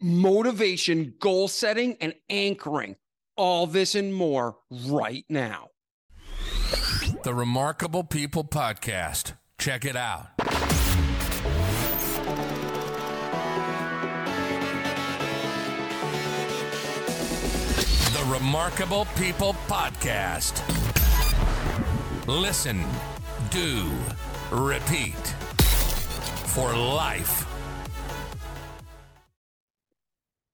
motivation, goal setting, and anchoring. All this and more right now. The Remarkable People Podcast. Check it out. The Remarkable People Podcast. Listen, do, repeat for life.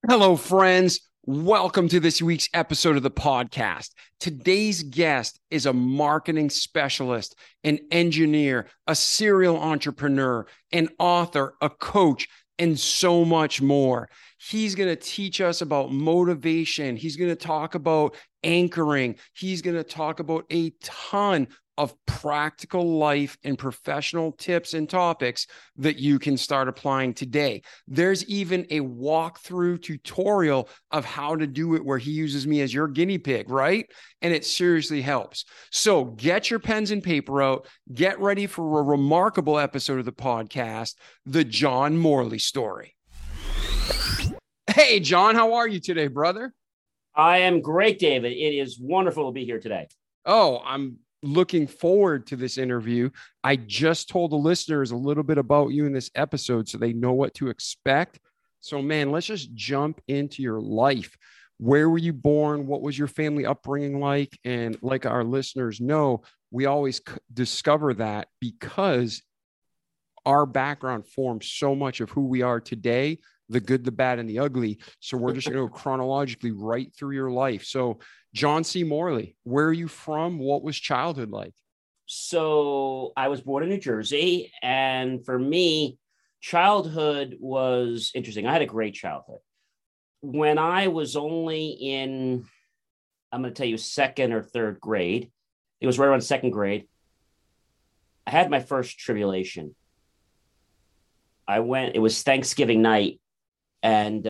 Hello, friends. Welcome to this week's episode of the podcast. Today's guest is a marketing specialist, an engineer, a serial entrepreneur, an author, a coach, and so much more. He's going to teach us about motivation. He's going to talk about anchoring. He's going to talk about a ton of practical life and professional tips and topics that you can start applying today. There's even a walkthrough tutorial of how to do it where he uses me as your guinea pig, right? And it seriously helps. So get your pens and paper out, get ready for a remarkable episode of the podcast, The John Morley Story. Hey, John, how are you today, brother? I am great, David. It is wonderful to be here today. Oh, I'm looking forward to this interview. I just told the listeners a little bit about you in this episode so they know what to expect. So, man, let's just jump into your life. Where were you born? What was your family upbringing like? And like our listeners know, we always c- discover that because our background forms so much of who we are today the good, the bad, and the ugly. So we're just going to go chronologically right through your life. So, John C. Morley, where are you from? What was childhood like? So, I was born in New Jersey. And for me, childhood was interesting. I had a great childhood. When I was only in, I'm going to tell you, second or third grade, it was right around second grade. I had my first tribulation. I went, it was Thanksgiving night and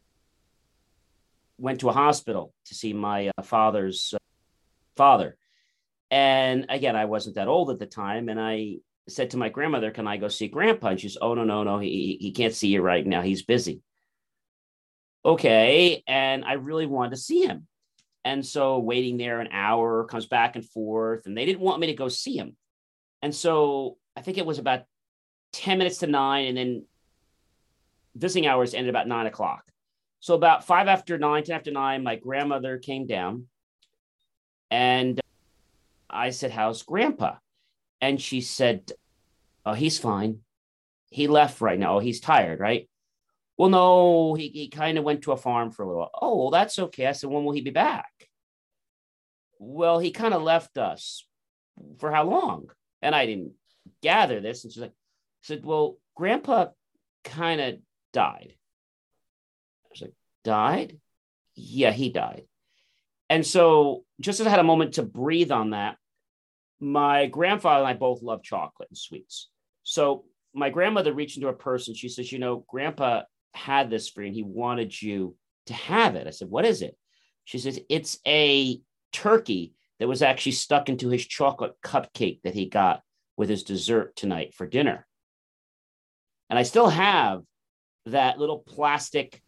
went to a hospital to see my uh, father's uh, father. And again, I wasn't that old at the time. And I said to my grandmother, Can I go see grandpa? And she's, Oh, no, no, no. He, he can't see you right now. He's busy. Okay. And I really wanted to see him. And so waiting there an hour comes back and forth. And they didn't want me to go see him. And so I think it was about 10 minutes to nine. And then visiting hours ended about nine o'clock. So about five after nine, 10 after nine, my grandmother came down and I said, How's grandpa? And she said, Oh, he's fine. He left right now. Oh, he's tired, right? Well, no, he, he kind of went to a farm for a little while. Oh, well, that's okay. I said, When will he be back? Well, he kind of left us for how long? And I didn't gather this. And she's like, said, Well, grandpa kind of died. Died? Yeah, he died. And so, just as I had a moment to breathe on that, my grandfather and I both love chocolate and sweets. So, my grandmother reached into her purse and she says, You know, grandpa had this for you and he wanted you to have it. I said, What is it? She says, It's a turkey that was actually stuck into his chocolate cupcake that he got with his dessert tonight for dinner. And I still have that little plastic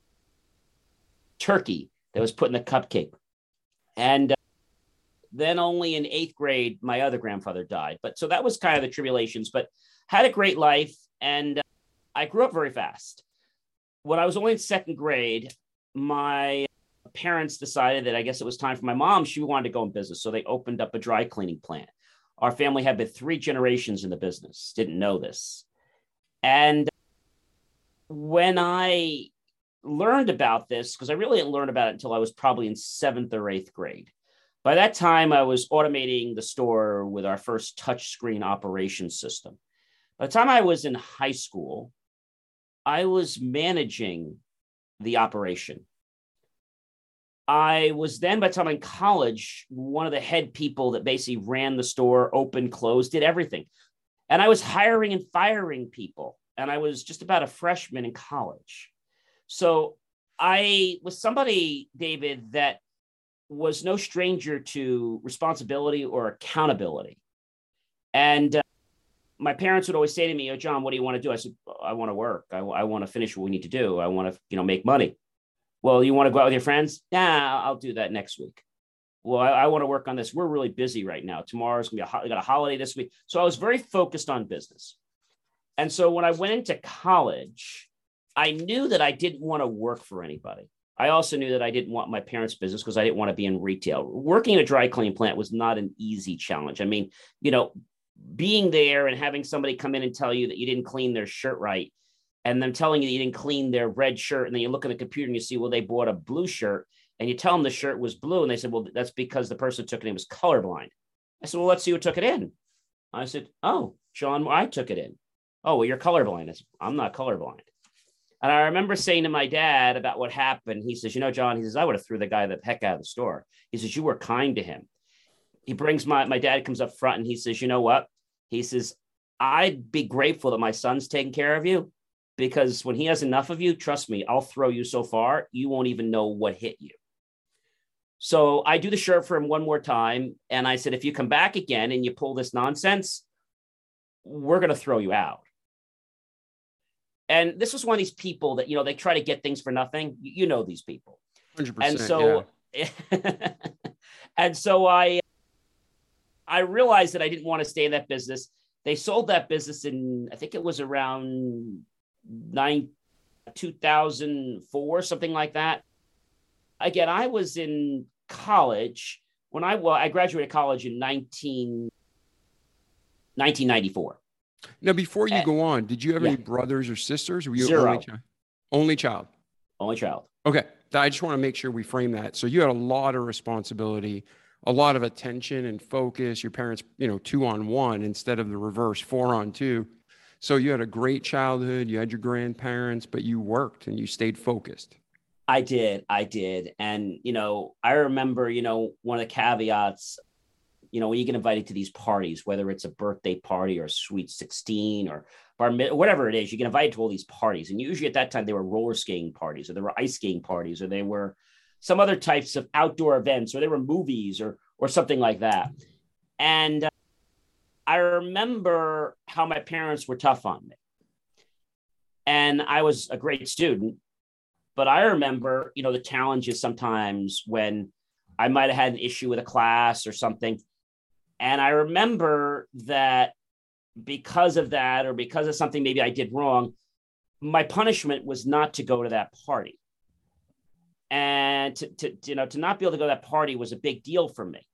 turkey that was put in the cupcake. And uh, then only in eighth grade, my other grandfather died. But so that was kind of the tribulations, but had a great life. And uh, I grew up very fast. When I was only in second grade, my parents decided that I guess it was time for my mom. She wanted to go in business. So they opened up a dry cleaning plant. Our family had been three generations in the business, didn't know this. And when I learned about this, because I really didn't learn about it until I was probably in seventh or eighth grade. By that time, I was automating the store with our first touchscreen operation system. By the time I was in high school, I was managing the operation. I was then, by the time in college, one of the head people that basically ran the store, opened, closed, did everything. And I was hiring and firing people and I was just about a freshman in college. So I was somebody, David, that was no stranger to responsibility or accountability. And uh, my parents would always say to me, "Oh, John, what do you want to do?" I said, "I want to work. I, I want to finish what we need to do. I want to, you know, make money." Well, you want to go out with your friends? Nah, I'll do that next week. Well, I, I want to work on this. We're really busy right now. Tomorrow's gonna be ho- got a holiday this week, so I was very focused on business. And so when I went into college, I knew that I didn't want to work for anybody. I also knew that I didn't want my parents' business because I didn't want to be in retail. Working in a dry clean plant was not an easy challenge. I mean, you know, being there and having somebody come in and tell you that you didn't clean their shirt right, and them telling you that you didn't clean their red shirt, and then you look at the computer and you see, well, they bought a blue shirt, and you tell them the shirt was blue, and they said, well, that's because the person who took it in was colorblind. I said, well, let's see who took it in. I said, oh, John, I took it in. Oh, well, you're colorblind. I said, I'm not colorblind. And I remember saying to my dad about what happened. He says, You know, John, he says, I would have threw the guy the heck out of the store. He says, You were kind to him. He brings my, my dad comes up front and he says, You know what? He says, I'd be grateful that my son's taking care of you because when he has enough of you, trust me, I'll throw you so far, you won't even know what hit you. So I do the shirt for him one more time. And I said, If you come back again and you pull this nonsense, we're going to throw you out. And this was one of these people that, you know, they try to get things for nothing. You, you know, these people. 100%. And so, and so I, I realized that I didn't want to stay in that business. They sold that business in, I think it was around nine, 2004, something like that. Again, I was in college when I, well, I graduated college in 19, 1994. Now, before you Uh, go on, did you have yeah. any brothers or sisters? Were you Zero. only child? Only child. Only child. Okay. I just want to make sure we frame that. So you had a lot of responsibility, a lot of attention and focus. Your parents, you know, two on one instead of the reverse, four on two. So you had a great childhood. You had your grandparents, but you worked and you stayed focused. I did. I did. And, you know, I remember, you know, one of the caveats, you know, when you get invited to these parties, whether it's a birthday party or a sweet 16 or bar whatever it is, you get invited to all these parties. And usually at that time, they were roller skating parties or there were ice skating parties or they were some other types of outdoor events or they were movies or, or something like that. And uh, I remember how my parents were tough on me. And I was a great student, but I remember, you know, the challenges sometimes when I might have had an issue with a class or something. And I remember that because of that, or because of something maybe I did wrong, my punishment was not to go to that party. And to, to you know, to not be able to go to that party was a big deal for me.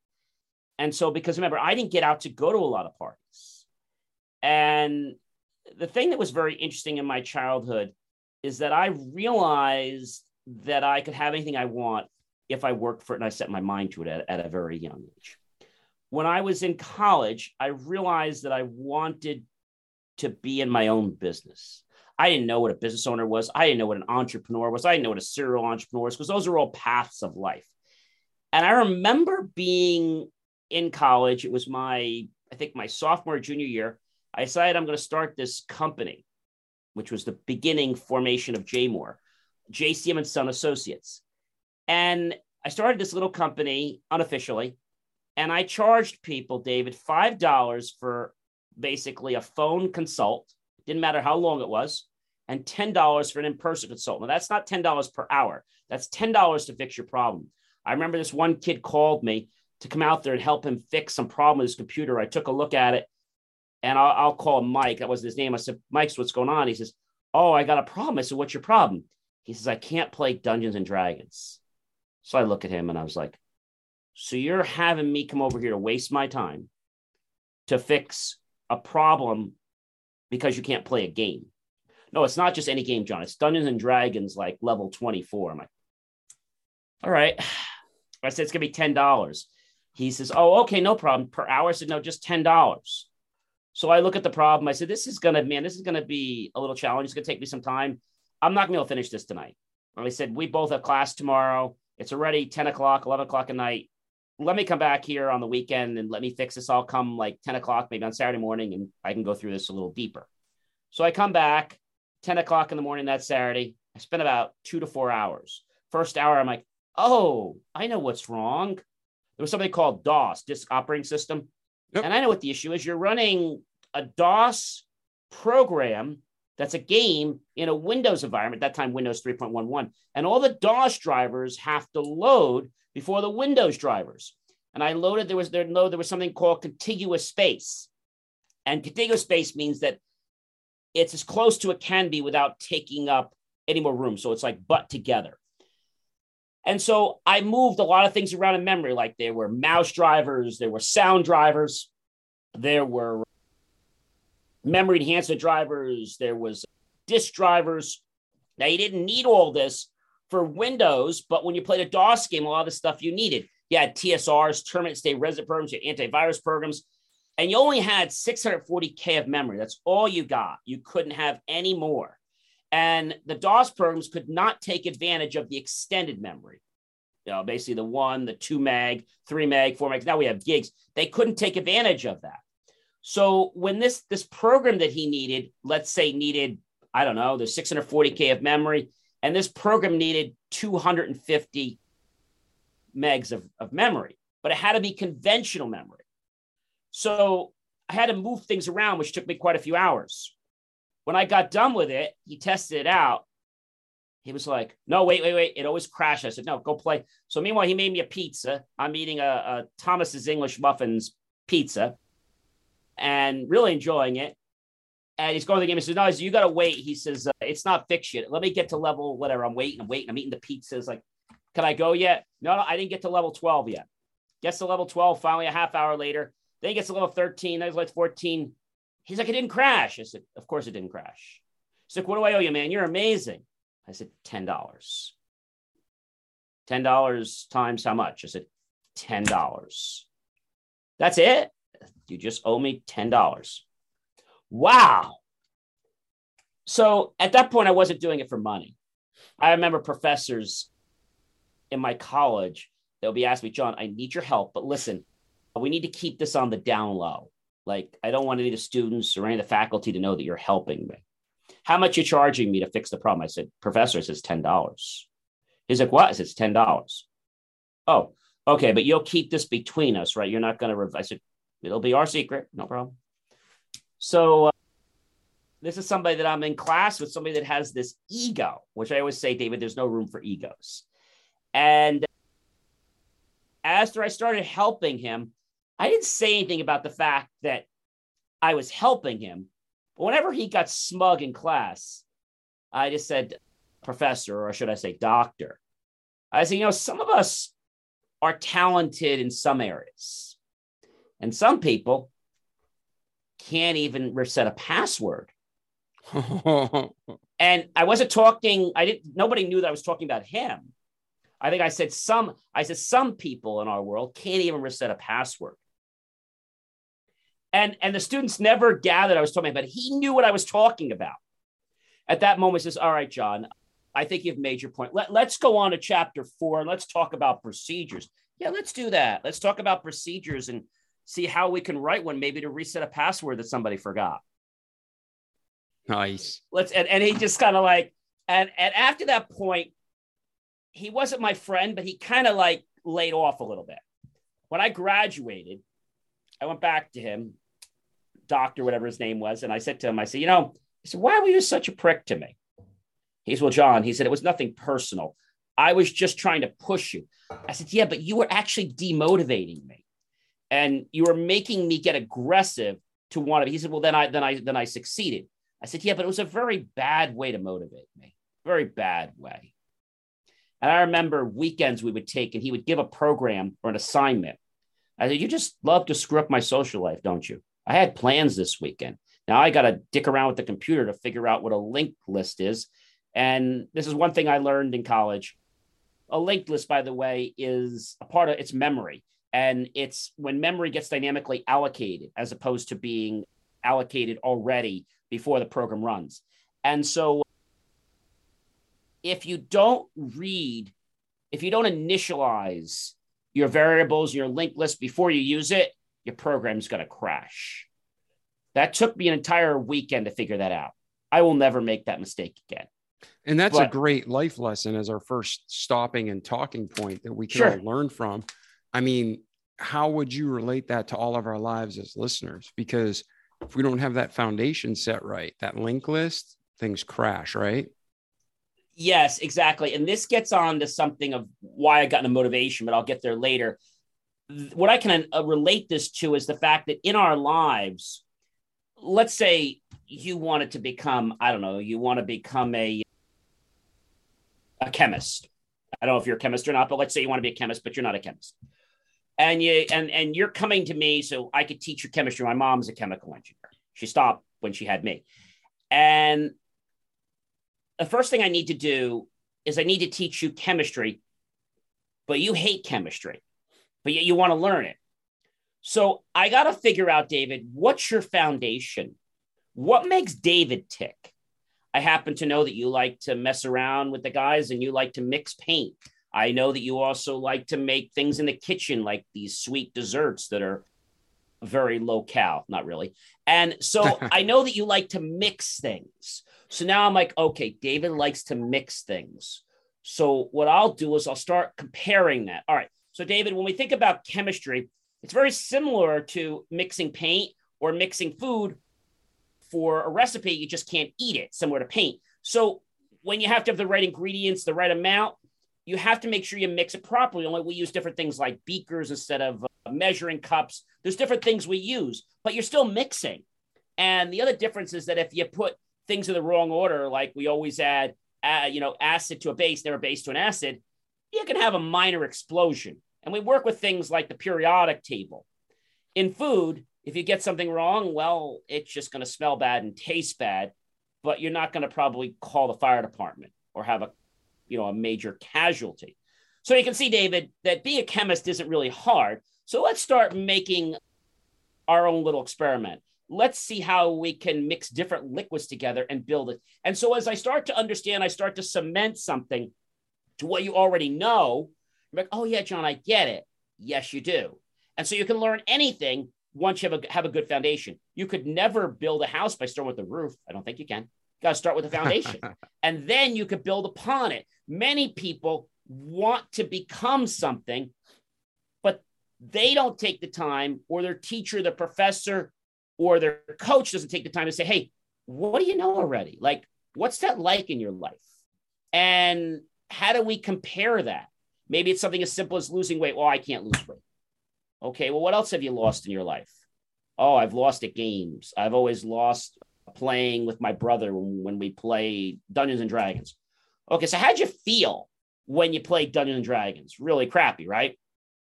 And so, because remember, I didn't get out to go to a lot of parties. And the thing that was very interesting in my childhood is that I realized that I could have anything I want if I worked for it and I set my mind to it at, at a very young age. When I was in college, I realized that I wanted to be in my own business. I didn't know what a business owner was. I didn't know what an entrepreneur was. I didn't know what a serial entrepreneur was because those are all paths of life. And I remember being in college. It was my, I think, my sophomore, junior year. I decided I'm going to start this company, which was the beginning formation of JMOR, JCM and Son Associates. And I started this little company unofficially, and I charged people, David, five dollars for basically a phone consult. Didn't matter how long it was, and ten dollars for an in-person consult. Now that's not ten dollars per hour. That's ten dollars to fix your problem. I remember this one kid called me to come out there and help him fix some problem with his computer. I took a look at it, and I'll, I'll call Mike. That was his name. I said, "Mike's what's going on?" He says, "Oh, I got a problem." I said, "What's your problem?" He says, "I can't play Dungeons and Dragons." So I look at him and I was like, So you're having me come over here to waste my time to fix a problem because you can't play a game? No, it's not just any game, John. It's Dungeons and Dragons, like level 24. I'm like, All right. I said, It's going to be $10. He says, Oh, okay, no problem. Per hour. I said, No, just $10. So I look at the problem. I said, This is going to, man, this is going to be a little challenge. It's going to take me some time. I'm not going to be able to finish this tonight. And I said, We both have class tomorrow. It's already 10 o'clock, 11 o'clock at night. Let me come back here on the weekend and let me fix this. I'll come like 10 o'clock, maybe on Saturday morning, and I can go through this a little deeper. So I come back 10 o'clock in the morning that Saturday. I spent about two to four hours. First hour, I'm like, oh, I know what's wrong. There was something called DOS, disk operating system. Yep. And I know what the issue is. You're running a DOS program that's a game in a Windows environment, that time Windows 3.11. And all the DOS drivers have to load before the Windows drivers. And I loaded, there was there, no, there was something called contiguous space. And contiguous space means that it's as close to it can be without taking up any more room. So it's like butt together. And so I moved a lot of things around in memory, like there were mouse drivers, there were sound drivers, there were memory enhancement drivers, there was disk drivers. Now you didn't need all this for Windows, but when you played a DOS game, a lot of the stuff you needed. You had TSRs, terminate stay resident programs, you had antivirus programs, and you only had 640K of memory. That's all you got. You couldn't have any more. And the DOS programs could not take advantage of the extended memory. You know, basically the one, the two meg, three meg, four meg. Now we have gigs. They couldn't take advantage of that. So when this this program that he needed, let's say needed, I don't know, the 640k of memory, and this program needed 250 megs of, of memory, but it had to be conventional memory. So I had to move things around, which took me quite a few hours. When I got done with it, he tested it out. He was like, no, wait, wait, wait. It always crashed. I said, no, go play. So meanwhile, he made me a pizza. I'm eating a, a Thomas's English Muffins pizza and really enjoying it. And he's going to the game. He says, no, you got to wait. He says, uh, it's not fixed yet. Let me get to level whatever. I'm waiting. I'm waiting. I'm eating the pizzas. Like, can I go yet? No, no, I didn't get to level 12 yet. Gets to level 12, finally, a half hour later. Then he gets to level 13. Then he's like 14. He's like, it didn't crash. I said, of course it didn't crash. He's like, what do I owe you, man? You're amazing. I said, $10. $10 times how much? I said, $10. That's it? You just owe me $10. Wow. So at that point, I wasn't doing it for money. I remember professors in my college, they'll be asking me, John, I need your help, but listen, we need to keep this on the down low. Like, I don't want any of the students or any of the faculty to know that you're helping me. How much you charging me to fix the problem? I said, Professor, says $10. He's like, What? I said, It's $10. Oh, okay, but you'll keep this between us, right? You're not going to, rev-. I said, It'll be our secret. No problem. So, uh, this is somebody that I'm in class with, somebody that has this ego, which I always say, David, there's no room for egos. And after I started helping him, I didn't say anything about the fact that I was helping him. But whenever he got smug in class, I just said, Professor, or should I say, Doctor. I said, you know, some of us are talented in some areas, and some people can't even reset a password. and I wasn't talking, I didn't, nobody knew that I was talking about him. I think I said some, I said some people in our world can't even reset a password. And, and the students never gathered I was talking about. He knew what I was talking about. At that moment, says, All right, John, I think you've made your point. Let, let's go on to chapter four and let's talk about procedures. Yeah, let's do that. Let's talk about procedures and see how we can write one, maybe to reset a password that somebody forgot. Nice. Let's and, and he just kind of like and and after that point, he wasn't my friend, but he kind of like laid off a little bit. When I graduated, I went back to him doctor, whatever his name was. And I said to him, I said, you know, he said, why were you such a prick to me? He said, well, John, he said, it was nothing personal. I was just trying to push you. I said, yeah, but you were actually demotivating me. And you were making me get aggressive to want to. He said, well, then I, then I, then I succeeded. I said, yeah, but it was a very bad way to motivate me. Very bad way. And I remember weekends we would take, and he would give a program or an assignment. I said, You just love to screw up my social life, don't you? I had plans this weekend. Now I got to dick around with the computer to figure out what a linked list is. And this is one thing I learned in college. A linked list, by the way, is a part of its memory. And it's when memory gets dynamically allocated as opposed to being allocated already before the program runs. And so if you don't read, if you don't initialize your variables, your linked list before you use it, your program's going to crash. That took me an entire weekend to figure that out. I will never make that mistake again. And that's but, a great life lesson as our first stopping and talking point that we can sure. all learn from. I mean, how would you relate that to all of our lives as listeners? Because if we don't have that foundation set right, that link list, things crash, right? Yes, exactly. And this gets on to something of why I got into motivation, but I'll get there later. What I can uh, relate this to is the fact that in our lives, let's say you wanted to become, I don't know, you want to become a a chemist. I don't know if you're a chemist or not, but let's say you want to be a chemist, but you're not a chemist. And you and and you're coming to me so I could teach you chemistry. My mom's a chemical engineer. She stopped when she had me. And the first thing I need to do is I need to teach you chemistry, but you hate chemistry, but yet you want to learn it. So I got to figure out, David, what's your foundation? What makes David tick? I happen to know that you like to mess around with the guys and you like to mix paint. I know that you also like to make things in the kitchen, like these sweet desserts that are very low cal, not really. And so I know that you like to mix things. So now I'm like, okay, David likes to mix things. So what I'll do is I'll start comparing that. All right. So David, when we think about chemistry, it's very similar to mixing paint or mixing food for a recipe. You just can't eat it, similar to paint. So when you have to have the right ingredients, the right amount, you have to make sure you mix it properly. Only we use different things like beakers instead of uh, measuring cups. There's different things we use, but you're still mixing. And the other difference is that if you put things in the wrong order, like we always add, uh, you know, acid to a base, never base to an acid, you can have a minor explosion. And we work with things like the periodic table. In food, if you get something wrong, well, it's just going to smell bad and taste bad, but you're not going to probably call the fire department or have a, you know, a major casualty. So you can see, David, that being a chemist isn't really hard. So let's start making our own little experiment let's see how we can mix different liquids together and build it. And so as I start to understand, I start to cement something to what you already know. I'm like, oh yeah, John, I get it. Yes, you do. And so you can learn anything once you have a have a good foundation. You could never build a house by starting with the roof. I don't think you can. Got to start with the foundation, and then you could build upon it. Many people want to become something, but they don't take the time, or their teacher, the professor, or their coach doesn't take the time to say, Hey, what do you know already? Like, what's that like in your life? And how do we compare that? Maybe it's something as simple as losing weight. Well, I can't lose weight. Okay, well, what else have you lost in your life? Oh, I've lost at games. I've always lost playing with my brother when we play Dungeons and Dragons. Okay, so how'd you feel when you played Dungeons and Dragons? Really crappy, right?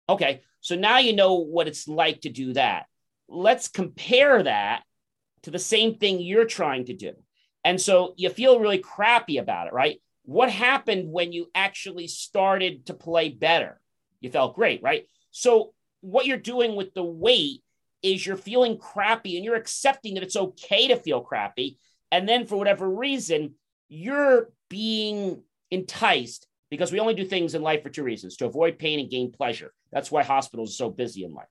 Okay, so now you know what it's like to do that let's compare that to the same thing you're trying to do. And so you feel really crappy about it, right? What happened when you actually started to play better? You felt great, right? So what you're doing with the weight is you're feeling crappy and you're accepting that it's okay to feel crappy. And then for whatever reason, you're being enticed because we only do things in life for two reasons to avoid pain and gain pleasure. That's why hospitals are so busy in life.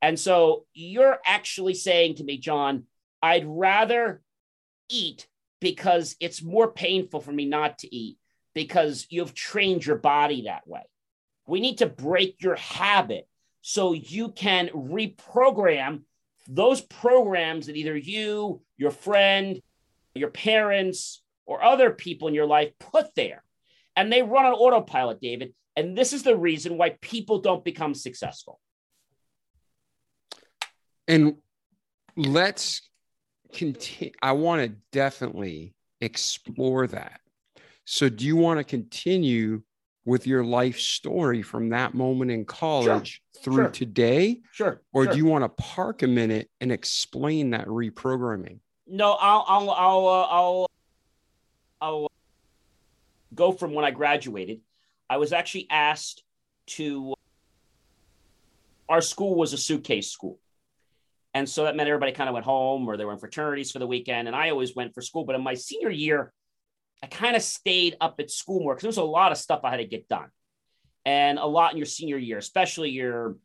And so you're actually saying to me, John, I'd rather eat because it's more painful for me not to eat because you've trained your body that way. We need to break your habit so you can reprogram those programs that either you, your friend, your parents, or other people in your life put there. And they run on autopilot, David. And this is the reason why people don't become successful. And let's continue. I want to definitely explore that. So, do you want to continue with your life story from that moment in college sure. through sure. today? Sure. Or sure. do you want to park a minute and explain that reprogramming? No, I'll, I'll, I'll, uh, I'll, I'll go from when I graduated. I was actually asked to, our school was a suitcase school. And so that meant everybody kind of went home or they were in fraternities for the weekend. And I always went for school. But in my senior year, I kind of stayed up at school more because there was a lot of stuff I had to get done. And a lot in your senior year, especially your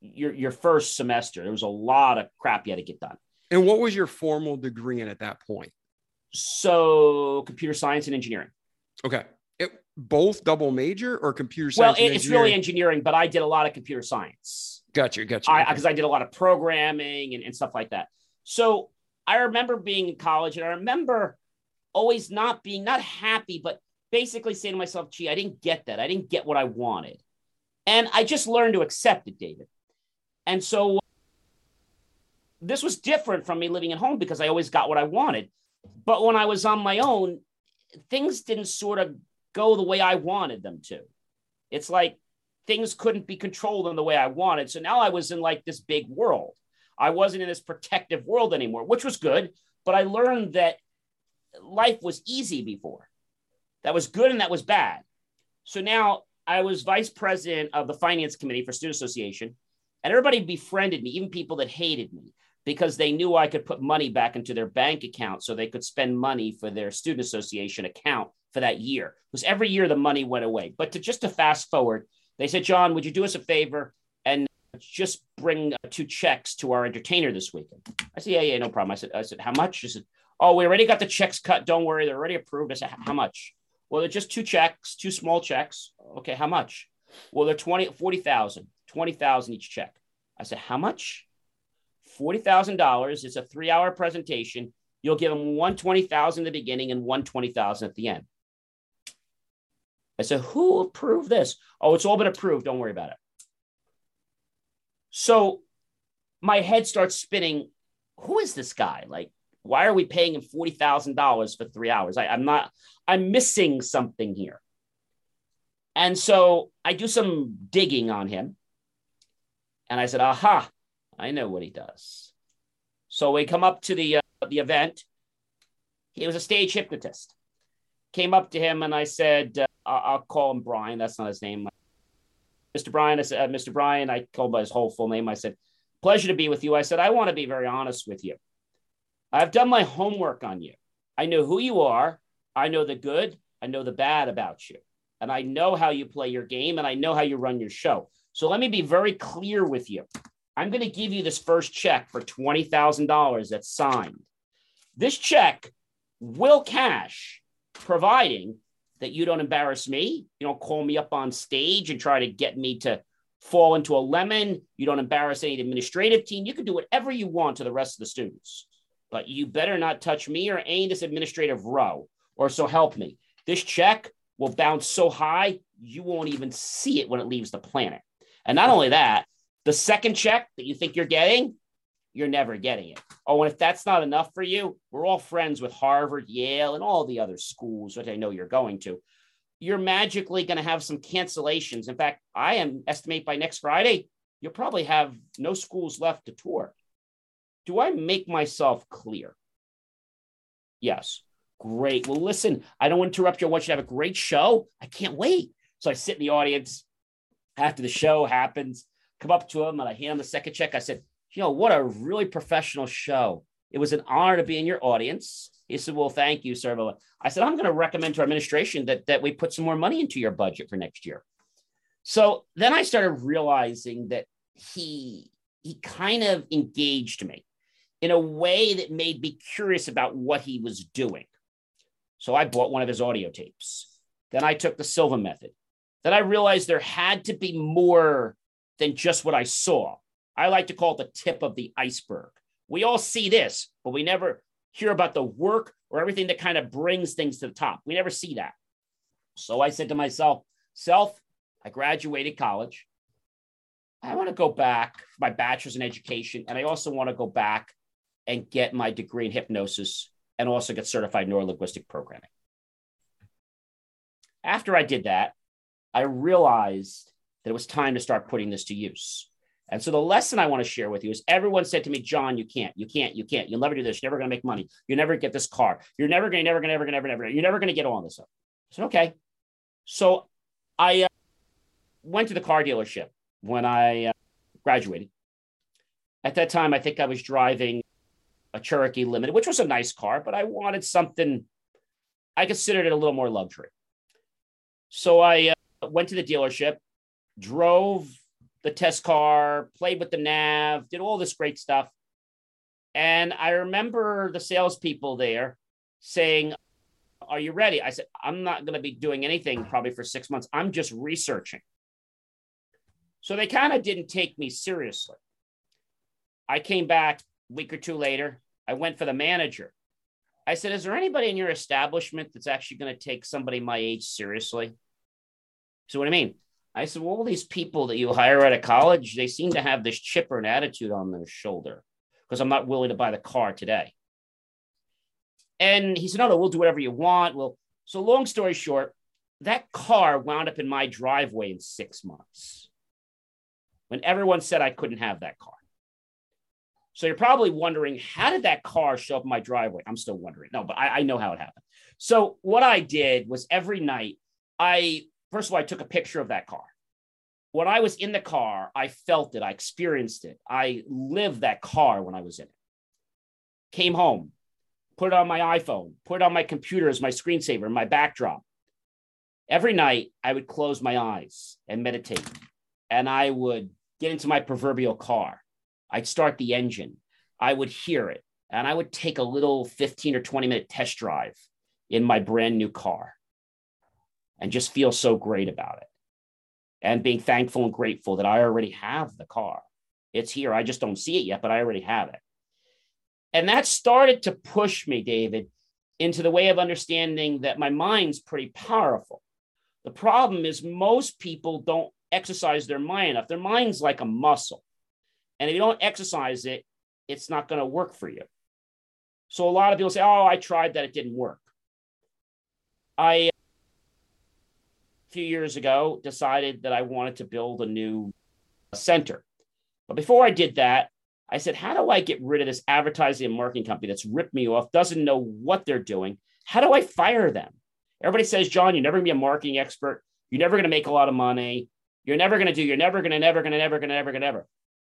your your first semester. There was a lot of crap you had to get done. And what was your formal degree in at that point? So computer science and engineering. Okay. It, both double major or computer science? Well, it's really engineering, but I did a lot of computer science. Gotcha, gotcha. Because I, I, did a lot of programming and, and stuff like that. So I remember being in college, and I remember always not being not happy, but basically saying to myself, gee, I didn't get that. I didn't get what I wanted. And I just learned to accept it, David. And so this was different from me living at home because I always got what I wanted. But when I was on my own, things didn't sort of go the way I wanted them to. It's like things couldn't be controlled in the way I wanted. So now I was in like this big world. I wasn't in this protective world anymore, which was good. But I learned that life was easy before. That was good and that was bad. So now I was vice president of the finance committee for Student Association, and everybody befriended me, even people that hated me, because they knew I could put money back into their bank account so they could spend money for their student association account for that year. Because every year the money went away. But to just to fast forward, they said, John, would you do us a favor and just bring two checks to our entertainer this weekend? I said, yeah, yeah, no problem. I said, I said, how much? She said, oh, we already got the checks cut. Don't worry, they're already approved. I said, how much? Well, they're just two checks, two small checks. Okay, how much? Well, they're 20, 40,000, 20,000 each check. I said, how much? $40,000. It's a three hour presentation. You'll give them 120,000 in the beginning and 120,000 at the end. I said, who approved this? Oh, it's all been approved. Don't worry about it. So my head starts spinning. Who is this guy? Like, why are we paying him $40,000 for three hours? I, I'm not, I'm missing something here. And so I do some digging on him. And I said, aha, I know what he does. So we come up to the, uh, the event. He was a stage hypnotist. Came up to him and I said, uh, I'll call him Brian. That's not his name. Mr. Brian, I said, uh, Mr. Brian, I called by his whole full name. I said, pleasure to be with you. I said, I want to be very honest with you. I've done my homework on you. I know who you are. I know the good. I know the bad about you. And I know how you play your game and I know how you run your show. So let me be very clear with you. I'm going to give you this first check for $20,000 that's signed. This check will cash, providing that you don't embarrass me. You don't call me up on stage and try to get me to fall into a lemon. You don't embarrass any administrative team. You can do whatever you want to the rest of the students but you better not touch me or any this administrative row, or so help me. This check will bounce so high, you won't even see it when it leaves the planet. And not only that, the second check that you think you're getting, you're never getting it. Oh, and if that's not enough for you, we're all friends with Harvard, Yale, and all the other schools that I know you're going to. You're magically going to have some cancellations. In fact, I am estimate by next Friday, you'll probably have no schools left to tour. Do I make myself clear? Yes. Great. Well, listen, I don't interrupt you. I want you to have a great show. I can't wait. So I sit in the audience after the show happens, come up to him and I hand him the second check. I said, you know, what a really professional show. It was an honor to be in your audience. He said, well, thank you, sir. I said, I'm going to recommend to our administration that, that we put some more money into your budget for next year. So then I started realizing that he he kind of engaged me in a way that made me curious about what he was doing. So I bought one of his audio tapes. Then I took the Silva method. Then I realized there had to be more than just what I saw. I like to call it the tip of the iceberg. We all see this, but we never hear about the work or everything that kind of brings things to the top. We never see that. So I said to myself, self, I graduated college. I want to go back for my bachelor's in education, and I also want to go back and get my degree in hypnosis and also get certified in neurolinguistic programming. After I did that, I realized that it was time to start putting this to use. And so the lesson I want to share with you is everyone said to me, John, you can't, you can't, you can't, you'll never do this. You're never going to make money. You're never get this car. You're never going to, never going to, never going to, never, never, you're never going to get all this stuff. I said, okay. So I uh, went to the car dealership when I uh, graduated. At that time, I think I was driving a Cherokee Limited, which was a nice car, but I wanted something, I considered it a little more luxury. So I uh, went to the dealership, drove the test car, played with the nav, did all this great stuff. And I remember the salespeople there saying, Are you ready? I said, I'm not going to be doing anything probably for six months. I'm just researching. So they kind of didn't take me seriously. I came back a week or two later, I went for the manager. I said, Is there anybody in your establishment that's actually going to take somebody my age seriously? So, what do you mean? I said, Well, all these people that you hire out of college, they seem to have this chipper and attitude on their shoulder because I'm not willing to buy the car today. And he said, No, no, we'll do whatever you want. Well, so long story short, that car wound up in my driveway in six months when everyone said I couldn't have that car. So you're probably wondering, how did that car show up in my driveway? I'm still wondering. No, but I, I know how it happened. So what I did was every night, I first of all, I took a picture of that car. When I was in the car, I felt it, I experienced it, I lived that car when I was in it. Came home, put it on my iPhone, put it on my computer as my screensaver, my backdrop. Every night, I would close my eyes and meditate, and I would get into my proverbial car I'd start the engine, I would hear it, and I would take a little 15 or 20 minute test drive in my brand new car and just feel so great about it. And being thankful and grateful that I already have the car. It's here. I just don't see it yet, but I already have it. And that started to push me, David, into the way of understanding that my mind's pretty powerful. The problem is most people don't exercise their mind enough. Their mind's like a muscle. And if you don't exercise it, it's not going to work for you. So a lot of people say, oh, I tried that, it didn't work. I, a few years ago, decided that I wanted to build a new center. But before I did that, I said, how do I get rid of this advertising and marketing company that's ripped me off, doesn't know what they're doing? How do I fire them? Everybody says, John, you're never going to be a marketing expert. You're never going to make a lot of money. You're never going to do, you're never going to, never going to, never going to, never going to, never.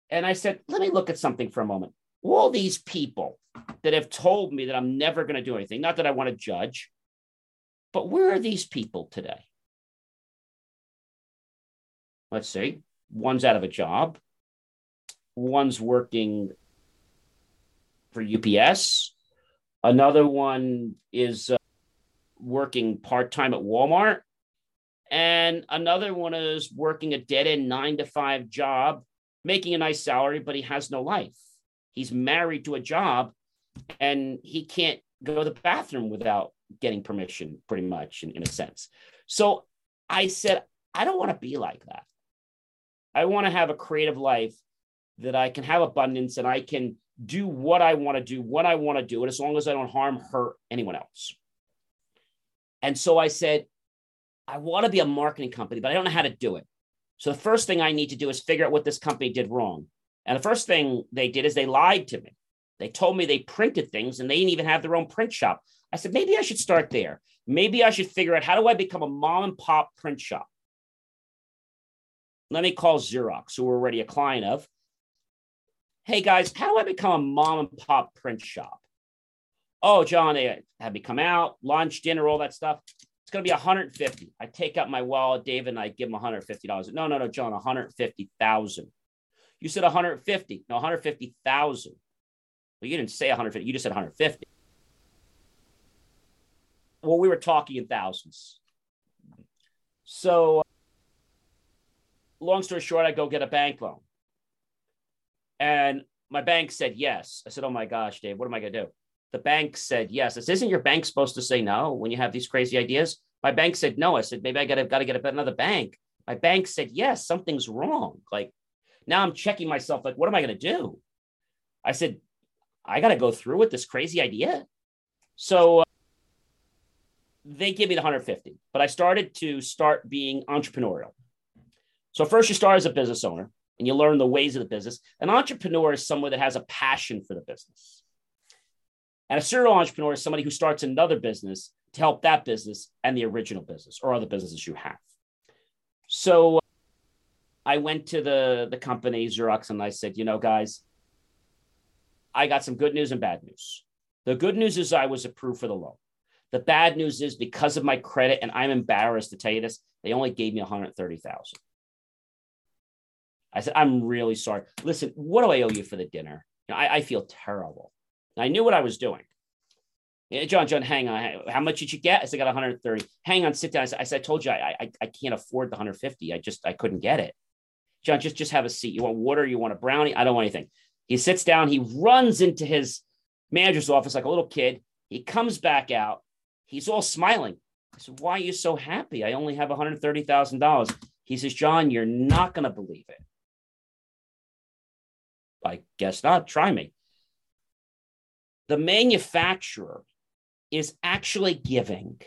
And I said, let me look at something for a moment. All these people that have told me that I'm never going to do anything, not that I want to judge, but where are these people today? Let's see. One's out of a job, one's working for UPS, another one is uh, working part time at Walmart, and another one is working a dead end nine to five job making a nice salary, but he has no life. He's married to a job and he can't go to the bathroom without getting permission, pretty much, in, in a sense. So I said, I don't want to be like that. I want to have a creative life that I can have abundance and I can do what I want to do, what I want to do, and as long as I don't harm, hurt anyone else. And so I said, I want to be a marketing company, but I don't know how to do it. So the first thing I need to do is figure out what this company did wrong. And the first thing they did is they lied to me. They told me they printed things and they didn't even have their own print shop. I said, maybe I should start there. Maybe I should figure out how do I become a mom and pop print shop? Let me call Xerox, who we're already a client of. Hey guys, how do I become a mom and pop print shop? Oh, John, they had me come out, lunch, dinner, all that stuff going to be 150. I take out my wallet, David, and I give him 150 dollars. No, no, no, John, 150,000. You said 150. No, 150,000. Well, you didn't say 150. You just said 150. Well, we were talking in thousands. So, long story short, I go get a bank loan. And my bank said yes. I said, Oh my gosh, Dave, what am I going to do? The bank said yes. Said, isn't your bank supposed to say no when you have these crazy ideas? My bank said no. I said, maybe I gotta gotta get another bank. My bank said yes, something's wrong. Like now I'm checking myself, like, what am I gonna do? I said, I gotta go through with this crazy idea. So uh, they give me the 150, but I started to start being entrepreneurial. So first you start as a business owner and you learn the ways of the business. An entrepreneur is someone that has a passion for the business. And a serial entrepreneur is somebody who starts another business to help that business and the original business or other businesses you have. So I went to the, the company, Xerox, and I said, you know, guys, I got some good news and bad news. The good news is I was approved for the loan. The bad news is because of my credit, and I'm embarrassed to tell you this, they only gave me 130,000. I said, I'm really sorry. Listen, what do I owe you for the dinner? You know, I, I feel terrible. I knew what I was doing. Yeah, John, John, hang on. How much did you get? I said, I got 130. Hang on, sit down. I said, I, said, I told you I, I, I can't afford the 150. I just, I couldn't get it. John, just, just have a seat. You want water? You want a brownie? I don't want anything. He sits down. He runs into his manager's office like a little kid, He comes back out. He's all smiling. I said, Why are you so happy? I only have $130,000. He says, John, you're not going to believe it. I guess not. Try me. The manufacturer is actually giving,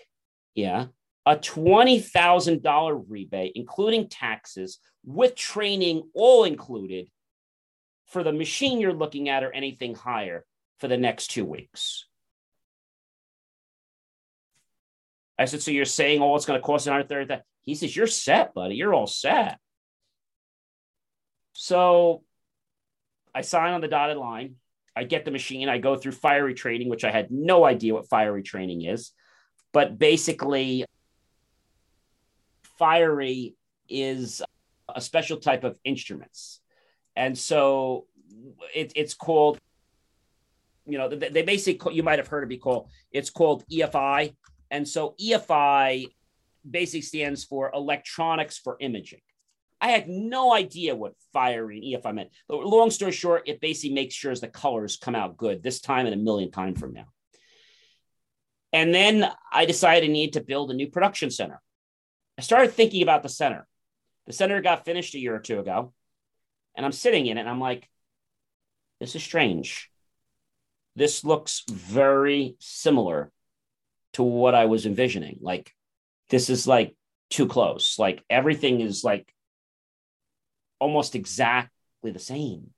yeah, a $20,000 rebate, including taxes, with training all included for the machine you're looking at or anything higher for the next two weeks. I said, so you're saying, oh, it's going to cost 130 He says, you're set, buddy. You're all set. So I sign on the dotted line. I get the machine. I go through fiery training, which I had no idea what fiery training is. But basically, fiery is a special type of instruments. And so it, it's called, you know, they basically, you might have heard it be called, it's called EFI. And so EFI basically stands for electronics for imaging. I had no idea what fiery and EFI meant. But long story short, it basically makes sure the colors come out good this time and a million times from now. And then I decided I needed to build a new production center. I started thinking about the center. The center got finished a year or two ago, and I'm sitting in it and I'm like, this is strange. This looks very similar to what I was envisioning. Like, this is like too close. Like, everything is like almost exactly the same.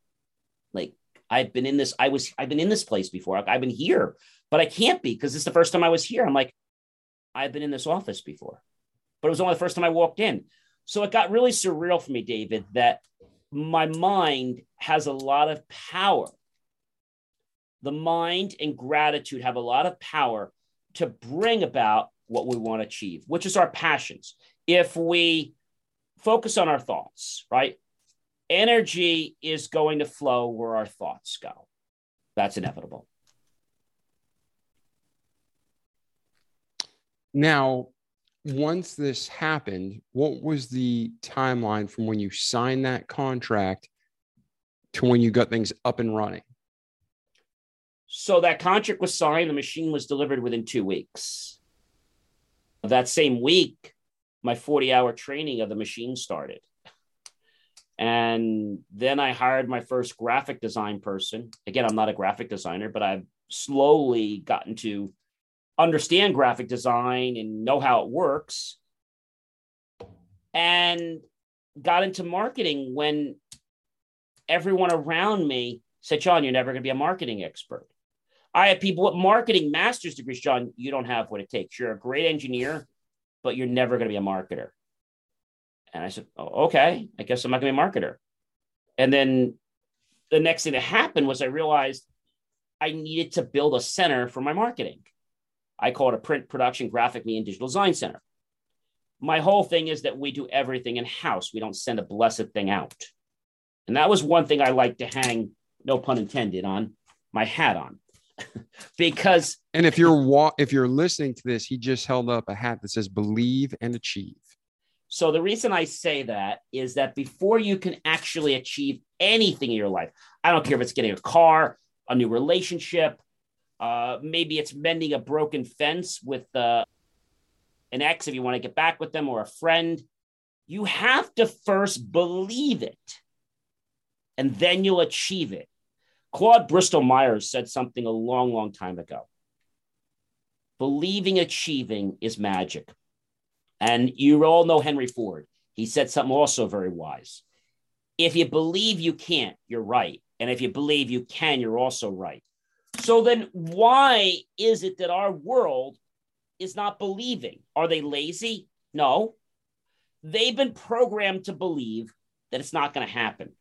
Like I've been in this, I was, I've been in this place before. I've been here, but I can't be because is the first time I was here. I'm like, I've been in this office before, but it was only the first time I walked in. So it got really surreal for me, David, that my mind has a lot of power. The mind and gratitude have a lot of power to bring about what we want to achieve, which is our passions. If we focus on our thoughts, right? Energy is going to flow where our thoughts go. That's inevitable. Now, once this happened, what was the timeline from when you signed that contract to when you got things up and running? So that contract was signed, the machine was delivered within two weeks. That same week, my 40 hour training of the machine started. And then I hired my first graphic design person. Again, I'm not a graphic designer, but I've slowly gotten to understand graphic design and know how it works. And got into marketing when everyone around me said, John, you're never going to be a marketing expert. I have people with marketing master's degrees. John, you don't have what it takes. You're a great engineer, but you're never going to be a marketer. And I said, oh, okay, I guess I'm not going to be a marketer. And then the next thing that happened was I realized I needed to build a center for my marketing. I call it a print production, graphic media, and digital design center. My whole thing is that we do everything in house. We don't send a blessed thing out. And that was one thing I like to hang, no pun intended, on my hat on. because and if you're wa- if you're listening to this, he just held up a hat that says believe and achieve. So the reason I say that is that before you can actually achieve anything in your life, I don't care if it's getting a car, a new relationship, uh, maybe it's mending a broken fence with uh, an ex if you want to get back with them or a friend. You have to first believe it, and then you'll achieve it. Claude Bristol Myers said something a long, long time ago. Believing achieving is magic. And you all know Henry Ford. He said something also very wise. If you believe you can't, you're right. And if you believe you can, you're also right. So then, why is it that our world is not believing? Are they lazy? No. They've been programmed to believe that it's not going to happen.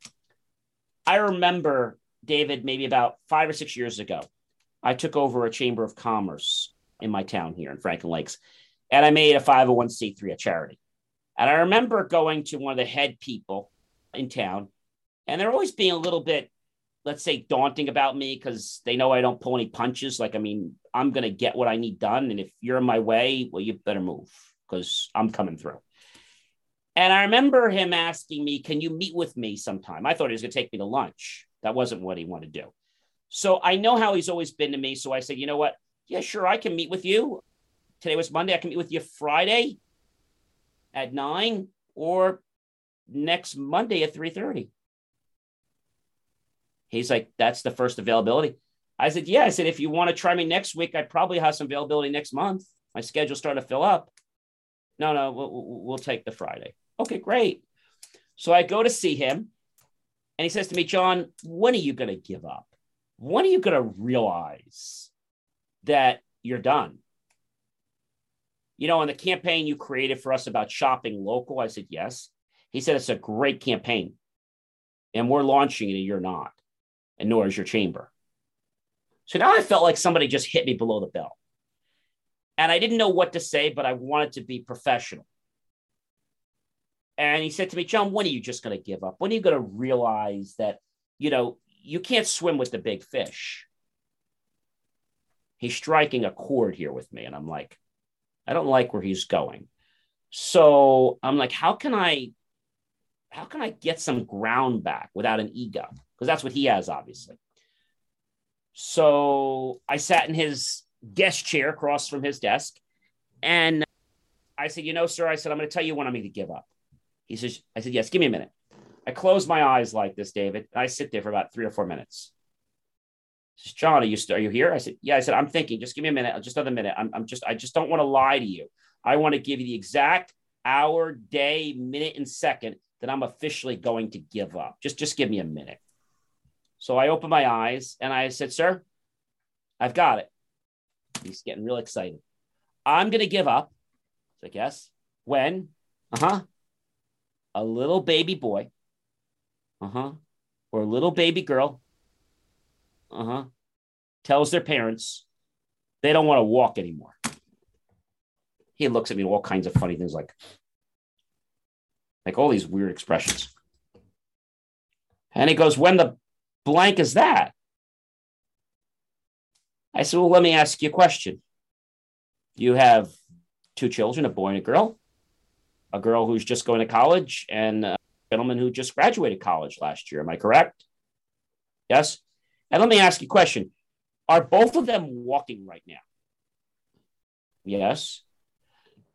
I remember, David, maybe about five or six years ago, I took over a chamber of commerce in my town here in Franklin Lakes and I made a 501c3, a charity. And I remember going to one of the head people in town, and they're always being a little bit, let's say, daunting about me because they know I don't pull any punches. Like, I mean, I'm going to get what I need done. And if you're in my way, well, you better move because I'm coming through. And I remember him asking me, Can you meet with me sometime? I thought he was going to take me to lunch. That wasn't what he wanted to do. So I know how he's always been to me. So I said, You know what? Yeah, sure. I can meet with you. Today was Monday. I can meet with you Friday at nine or next Monday at 3:30. He's like, that's the first availability. I said, yeah. I said, if you want to try me next week, I probably have some availability next month. My schedule's starting to fill up. No, no, we'll, we'll take the Friday. Okay, great. So I go to see him and he says to me, John, when are you going to give up? When are you going to realize that you're done? You know, in the campaign you created for us about shopping local, I said, yes. He said, it's a great campaign and we're launching it and you're not and nor is your chamber. So now I felt like somebody just hit me below the belt. And I didn't know what to say, but I wanted to be professional. And he said to me, John, when are you just going to give up? When are you going to realize that, you know, you can't swim with the big fish? He's striking a chord here with me. And I'm like, I don't like where he's going. So I'm like, how can I, how can I get some ground back without an ego? because that's what he has, obviously. So I sat in his guest chair across from his desk, and I said, "You know, sir," I said, "I'm going to tell you when I'm going to give up." He says, "I said, yes, give me a minute." I close my eyes like this, David. I sit there for about three or four minutes. Says, John, are you are you here? I said, "Yeah." I said, "I'm thinking. Just give me a minute. Just another minute. I'm, I'm just I just don't want to lie to you. I want to give you the exact hour, day, minute, and second that I'm officially going to give up. Just just give me a minute." So I opened my eyes and I said, Sir, I've got it. He's getting real excited. I'm going to give up. I like, Yes. When? Uh huh. A little baby boy. Uh huh. Or a little baby girl. Uh huh. Tells their parents they don't want to walk anymore. He looks at me all kinds of funny things like, like all these weird expressions. And he goes, when the blank is that? I said, Well, let me ask you a question. You have two children, a boy and a girl, a girl who's just going to college, and a gentleman who just graduated college last year. Am I correct? Yes. And let me ask you a question Are both of them walking right now? Yes.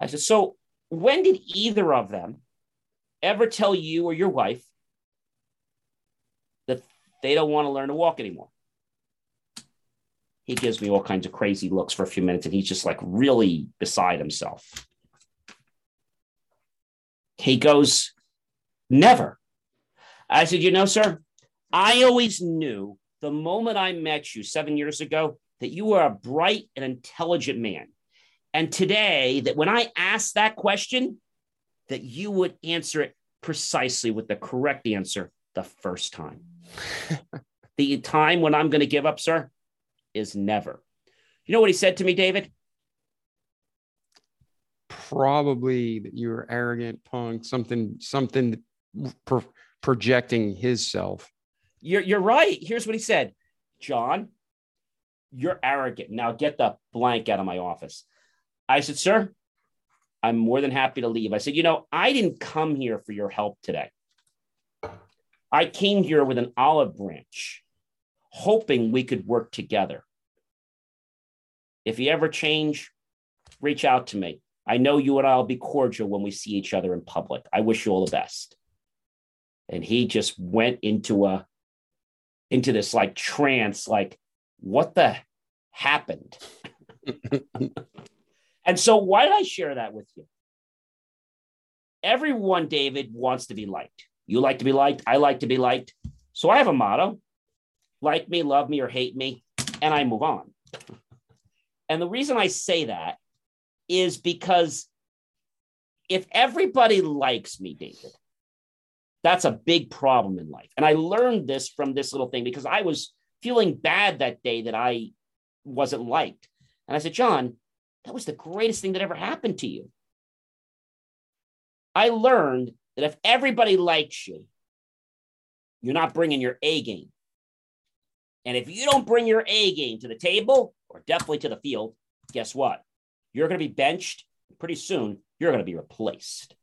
I said, So when did either of them ever tell you or your wife that they don't want to learn to walk anymore. He gives me all kinds of crazy looks for a few minutes and he's just like really beside himself. He goes, Never. I said, You know, sir, I always knew the moment I met you seven years ago that you were a bright and intelligent man. And today, that when I asked that question, that you would answer it precisely with the correct answer the first time. the time when I'm going to give up, sir, is never. You know what he said to me, David? Probably that you were arrogant, punk, something, something pro- projecting his self. You're, you're right. Here's what he said John, you're arrogant. Now get the blank out of my office. I said, Sir, I'm more than happy to leave. I said, You know, I didn't come here for your help today. I came here with an olive branch, hoping we could work together. If you ever change, reach out to me. I know you and I will be cordial when we see each other in public. I wish you all the best. And he just went into a into this like trance, like, what the happened? and so why did I share that with you? Everyone, David, wants to be liked. You like to be liked. I like to be liked. So I have a motto like me, love me, or hate me, and I move on. and the reason I say that is because if everybody likes me, David, that's a big problem in life. And I learned this from this little thing because I was feeling bad that day that I wasn't liked. And I said, John, that was the greatest thing that ever happened to you. I learned that if everybody likes you, you're not bringing your A game. And if you don't bring your A game to the table or definitely to the field, guess what? You're going to be benched. Pretty soon, you're going to be replaced.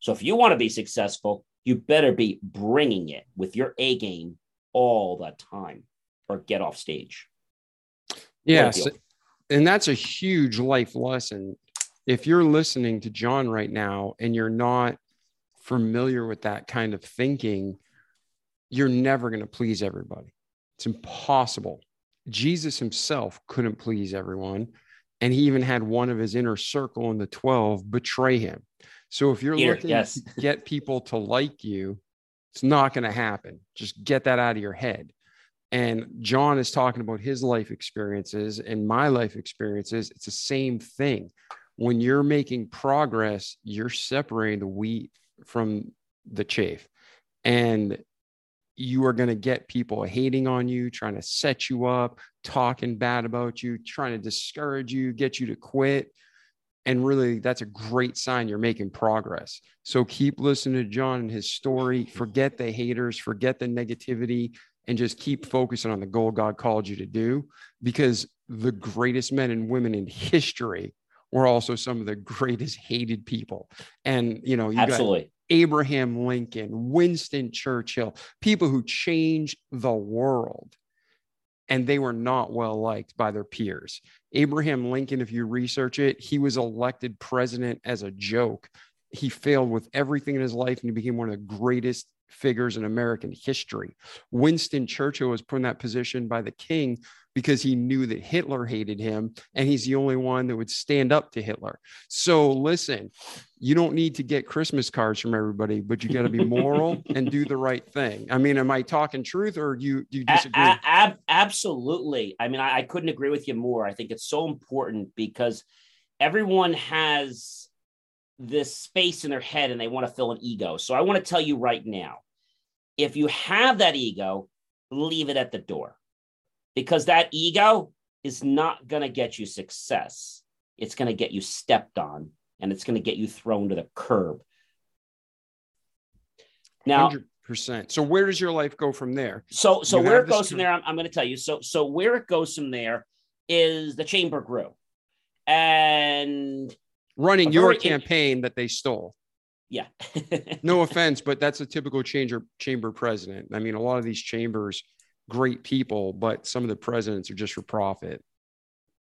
So if you want to be successful, you better be bringing it with your A game all the time or get off stage. Yes. and that's a huge life lesson. If you're listening to John right now and you're not familiar with that kind of thinking, you're never going to please everybody. It's impossible. Jesus himself couldn't please everyone. And he even had one of his inner circle in the 12 betray him. So if you're Here, looking yes. to get people to like you, it's not going to happen. Just get that out of your head. And John is talking about his life experiences and my life experiences. It's the same thing. When you're making progress, you're separating the wheat from the chaff. And you are going to get people hating on you, trying to set you up, talking bad about you, trying to discourage you, get you to quit. And really, that's a great sign you're making progress. So keep listening to John and his story. Forget the haters, forget the negativity, and just keep focusing on the goal God called you to do. Because the greatest men and women in history were also some of the greatest hated people. And, you know, you got Absolutely. Abraham Lincoln, Winston Churchill, people who changed the world. And they were not well liked by their peers. Abraham Lincoln, if you research it, he was elected president as a joke. He failed with everything in his life and he became one of the greatest figures in American history. Winston Churchill was put in that position by the king because he knew that Hitler hated him and he's the only one that would stand up to Hitler. So listen, you don't need to get Christmas cards from everybody, but you got to be moral and do the right thing. I mean, am I talking truth or do you, do you disagree? a- ab- absolutely. I mean, I, I couldn't agree with you more. I think it's so important because everyone has this space in their head and they want to fill an ego. So I want to tell you right now if you have that ego, leave it at the door because that ego is not going to get you success. It's going to get you stepped on and it's going to get you thrown to the curb. Now, 100%. So where does your life go from there? So so You where it goes from there, I'm, I'm going to tell you. So so where it goes from there is the chamber grew, and Running your campaign that they stole. yeah, No offense, but that's a typical chamber chamber president. I mean, a lot of these chambers, great people, but some of the presidents are just for profit.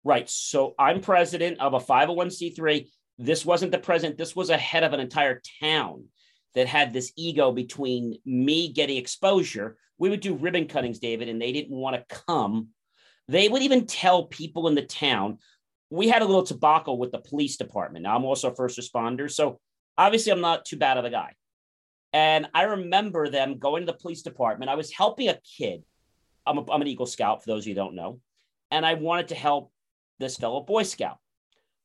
right. So I'm president of a 501c3. This wasn't the president. This was a head of an entire town that had this ego between me getting exposure. We would do ribbon cuttings, David, and they didn't want to come. They would even tell people in the town. We had a little tobacco with the police department. Now I'm also a first responder, so obviously I'm not too bad of a guy. And I remember them going to the police department. I was helping a kid. I'm, a, I'm an Eagle Scout, for those of you who don't know. And I wanted to help this fellow Boy Scout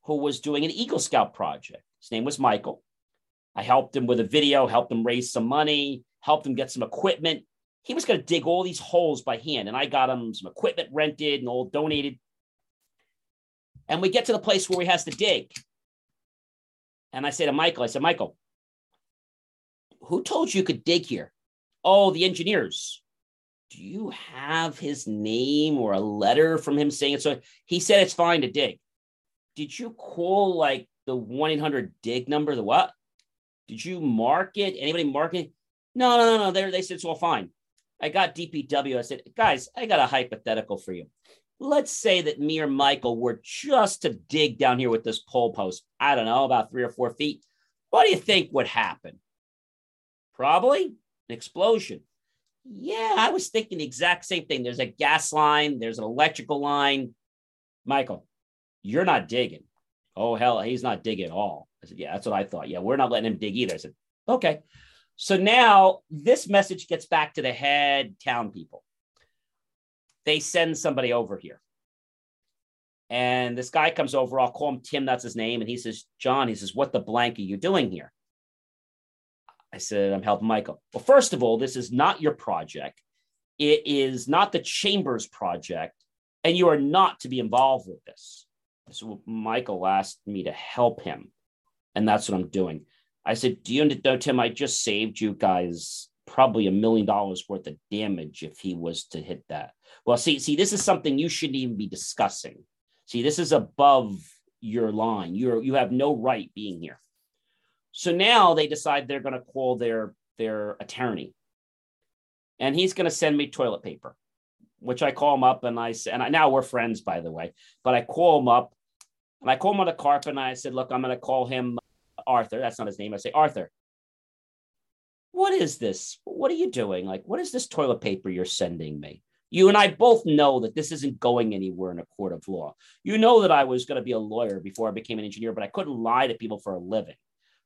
who was doing an Eagle Scout project. His name was Michael. I helped him with a video, helped him raise some money, helped him get some equipment. He was going to dig all these holes by hand, and I got him some equipment rented and all donated. And we get to the place where he has to dig. And I say to Michael, I said, Michael, who told you you could dig here? Oh, the engineers. Do you have his name or a letter from him saying it? So he said it's fine to dig. Did you call like the 1 800 dig number? The what? Did you mark it? Anybody mark it? No, no, no, no. They, they said it's all fine. I got DPW. I said, guys, I got a hypothetical for you. Let's say that me or Michael were just to dig down here with this pole post. I don't know, about three or four feet. What do you think would happen? Probably an explosion. Yeah, I was thinking the exact same thing. There's a gas line, there's an electrical line. Michael, you're not digging. Oh, hell, he's not digging at all. I said, Yeah, that's what I thought. Yeah, we're not letting him dig either. I said, Okay. So now this message gets back to the head town people. They send somebody over here. And this guy comes over. I'll call him Tim. That's his name. And he says, John, he says, What the blank are you doing here? I said, I'm helping Michael. Well, first of all, this is not your project. It is not the chamber's project, and you are not to be involved with this. So Michael asked me to help him, and that's what I'm doing. I said, Do you know, Tim? I just saved you guys probably a million dollars worth of damage if he was to hit that. Well, see, see, this is something you shouldn't even be discussing. See, this is above your line. You're you have no right being here. So now they decide they're going to call their their attorney, and he's going to send me toilet paper. which I call him up and I and I, now we're friends, by the way, but I call him up and I call him on the carpet and I said, look, I'm going to call him Arthur. That's not his name. I say, Arthur, what is this? What are you doing? Like, what is this toilet paper you're sending me? You and I both know that this isn't going anywhere in a court of law. You know that I was going to be a lawyer before I became an engineer, but I couldn't lie to people for a living.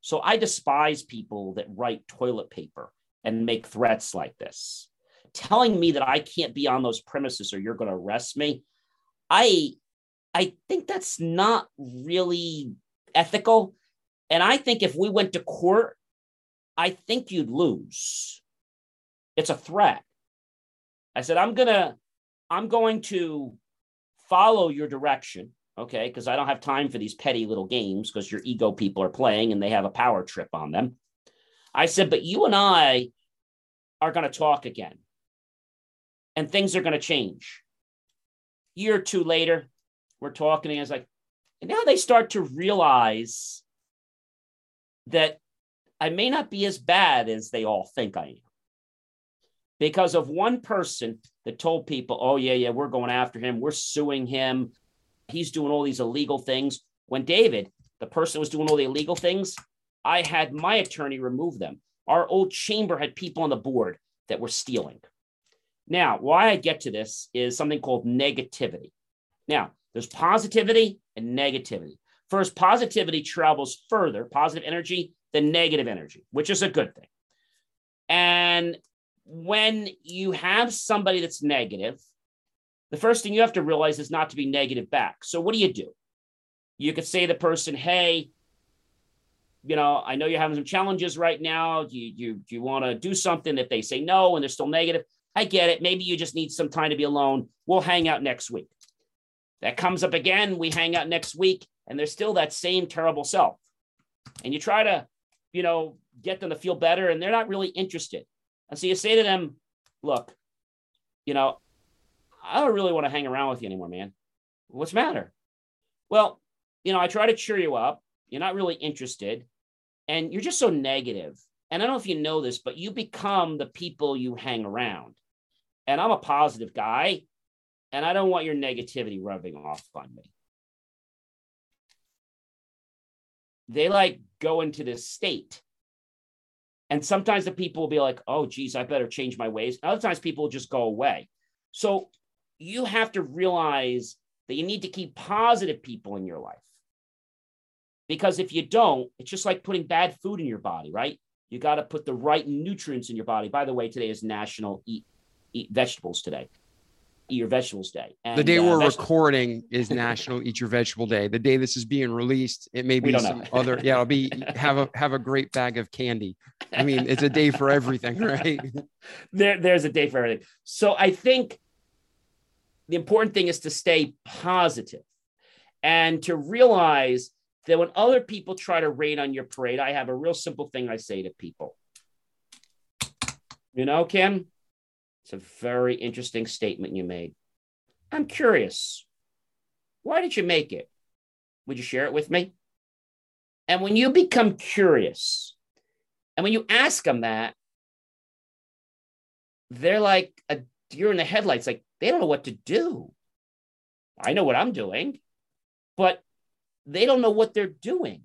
So I despise people that write toilet paper and make threats like this. Telling me that I can't be on those premises or you're going to arrest me. I I think that's not really ethical. And I think if we went to court, I think you'd lose. It's a threat. I said, I'm gonna, I'm going to follow your direction, okay? Because I don't have time for these petty little games because your ego people are playing and they have a power trip on them. I said, but you and I are going to talk again, and things are going to change. Year or two later, we're talking, and it's like, and now they start to realize that I may not be as bad as they all think I am because of one person that told people, oh, yeah, yeah, we're going after him. We're suing him. He's doing all these illegal things. When David, the person was doing all the illegal things, I had my attorney remove them. Our old chamber had people on the board that were stealing. Now, why I get to this is something called negativity. Now, there's positivity and negativity. First, positivity travels further, positive energy, than negative energy, which is a good thing. And when you have somebody that's negative, the first thing you have to realize is not to be negative back. So what do you do? You could say to the person, "Hey, you know, I know you're having some challenges right now. Do you you do you want to do something?" If they say no and they're still negative, I get it. Maybe you just need some time to be alone. We'll hang out next week. That comes up again. We hang out next week, and they're still that same terrible self. And you try to, you know, get them to feel better, and they're not really interested. And so you say to them, look, you know, I don't really want to hang around with you anymore, man. What's the matter? Well, you know, I try to cheer you up. You're not really interested. And you're just so negative. And I don't know if you know this, but you become the people you hang around. And I'm a positive guy. And I don't want your negativity rubbing off on me. They like go into this state and sometimes the people will be like, oh, geez, I better change my ways. Other times people will just go away. So you have to realize that you need to keep positive people in your life. Because if you don't, it's just like putting bad food in your body, right? You got to put the right nutrients in your body. By the way, today is National Eat, Eat Vegetables Today. Eat Your Vegetables Day. And, the day uh, we're recording is National Eat Your Vegetable Day. The day this is being released, it may be some other. Yeah, it'll be have a have a great bag of candy. I mean, it's a day for everything, right? there, there's a day for everything. So I think the important thing is to stay positive and to realize that when other people try to rain on your parade, I have a real simple thing I say to people. You know, Kim, it's a very interesting statement you made. I'm curious. Why did you make it? Would you share it with me? And when you become curious, and when you ask them that, they're like a deer in the headlights, like they don't know what to do. I know what I'm doing, but they don't know what they're doing.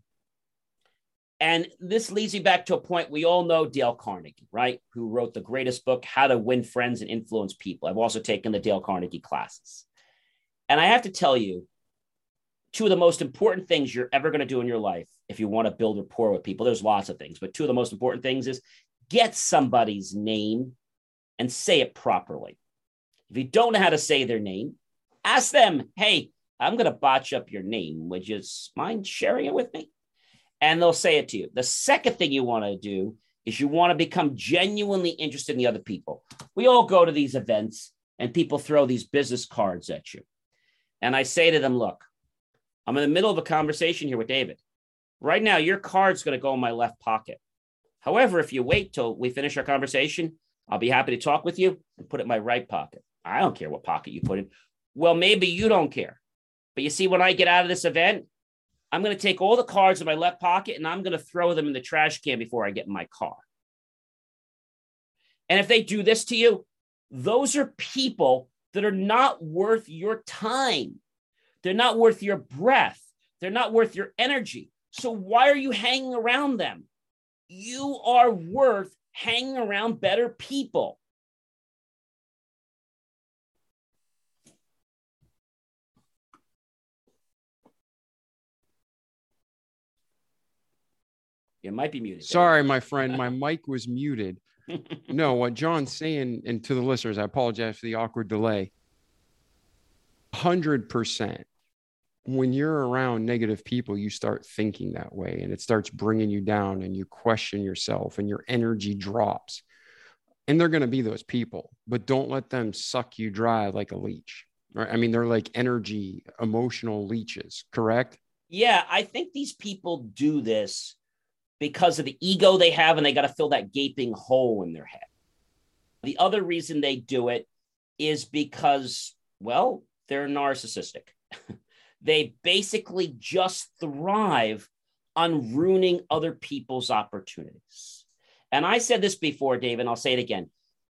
And this leads me back to a point we all know Dale Carnegie, right? Who wrote the greatest book, How to Win Friends and Influence People. I've also taken the Dale Carnegie classes. And I have to tell you, two of the most important things you're ever going to do in your life if you want to build rapport with people, there's lots of things, but two of the most important things is get somebody's name and say it properly. If you don't know how to say their name, ask them, hey, I'm going to botch up your name. Would you mind sharing it with me? and they'll say it to you. The second thing you want to do is you want to become genuinely interested in the other people. We all go to these events and people throw these business cards at you. And I say to them, look, I'm in the middle of a conversation here with David. Right now, your card's going to go in my left pocket. However, if you wait till we finish our conversation, I'll be happy to talk with you and put it in my right pocket. I don't care what pocket you put in. Well, maybe you don't care. But you see, when I get out of this event, I'm going to take all the cards in my left pocket and I'm going to throw them in the trash can before I get in my car. And if they do this to you, those are people that are not worth your time. They're not worth your breath. They're not worth your energy. So why are you hanging around them? You are worth hanging around better people. You might be muted. Sorry, my friend, my mic was muted. no, what John's saying, and to the listeners, I apologize for the awkward delay. 100%. When you're around negative people, you start thinking that way and it starts bringing you down and you question yourself and your energy drops. And they're going to be those people, but don't let them suck you dry like a leech. Right? I mean, they're like energy, emotional leeches, correct? Yeah, I think these people do this because of the ego they have and they got to fill that gaping hole in their head. The other reason they do it is because, well, they're narcissistic. they basically just thrive on ruining other people's opportunities. And I said this before, Dave, and I'll say it again.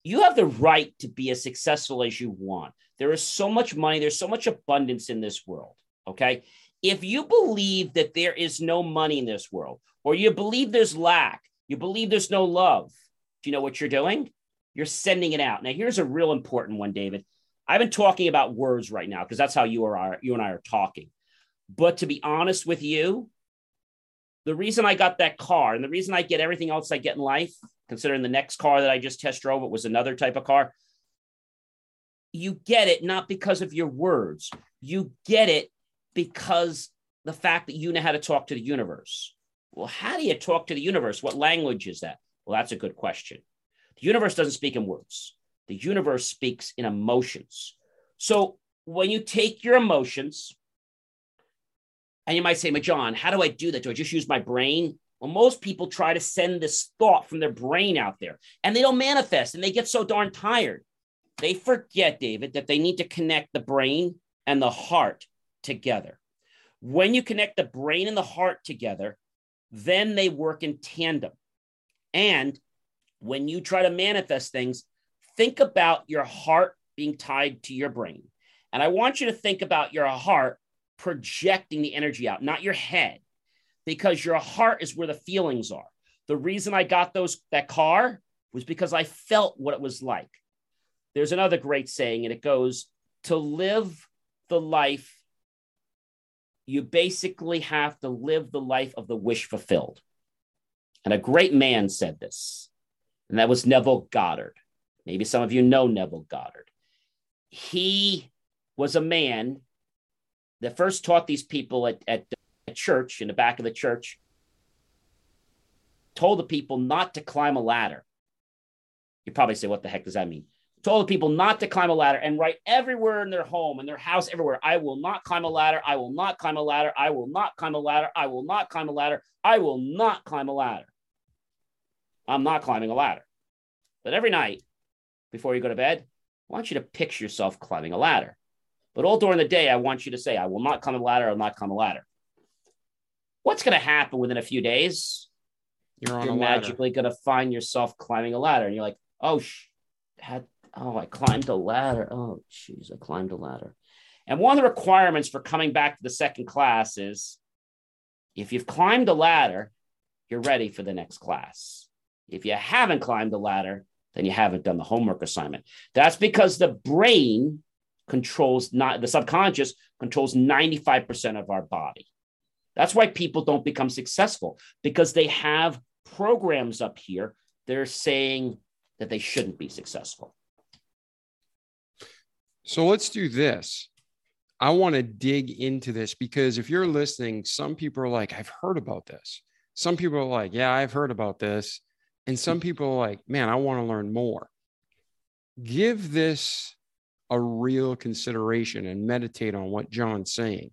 You have the right to be as successful as you want. There is so much money, there's so much abundance in this world. Okay. If you believe that there is no money in this world, or you believe there's lack, you believe there's no love, do you know what you're doing? You're sending it out. Now, here's a real important one, David. I've been talking about words right now because that's how you are you and I are talking. But to be honest with you, the reason I got that car and the reason I get everything else I get in life, considering the next car that I just test drove, it was another type of car. You get it not because of your words. You get it because the fact that you know how to talk to the universe. Well, how do you talk to the universe? What language is that? Well, that's a good question. The universe doesn't speak in words, the universe speaks in emotions. So when you take your emotions, and you might say, John, how do I do that? Do I just use my brain? Well, most people try to send this thought from their brain out there and they don't manifest and they get so darn tired. They forget, David, that they need to connect the brain and the heart together. When you connect the brain and the heart together, then they work in tandem. And when you try to manifest things, think about your heart being tied to your brain. And I want you to think about your heart projecting the energy out, not your head, because your heart is where the feelings are. The reason I got those that car was because I felt what it was like. There's another great saying, and it goes, to live the life you basically have to live the life of the wish fulfilled. And a great man said this, and that was Neville Goddard. Maybe some of you know Neville Goddard. He was a man that first taught these people at, at, at church, in the back of the church, told the people not to climb a ladder. You probably say, What the heck does that mean? Told the people not to climb a ladder and write everywhere in their home and their house everywhere i will not climb a ladder i will not climb a ladder i will not climb a ladder i will not climb a ladder i will not climb a ladder. I'm not climbing a ladder. But every night before you go to bed i want you to picture yourself climbing a ladder. But all during the day i want you to say i will not climb a ladder i will not climb a ladder. What's going to happen within a few days? You're, you're magically going to find yourself climbing a ladder and you're like oh sh- had Oh, I climbed a ladder. Oh, jeez, I climbed a ladder. And one of the requirements for coming back to the second class is if you've climbed a ladder, you're ready for the next class. If you haven't climbed the ladder, then you haven't done the homework assignment. That's because the brain controls not the subconscious controls 95% of our body. That's why people don't become successful because they have programs up here. They're saying that they shouldn't be successful. So let's do this. I want to dig into this because if you're listening, some people are like, I've heard about this. Some people are like, yeah, I've heard about this. And some people are like, man, I want to learn more. Give this a real consideration and meditate on what John's saying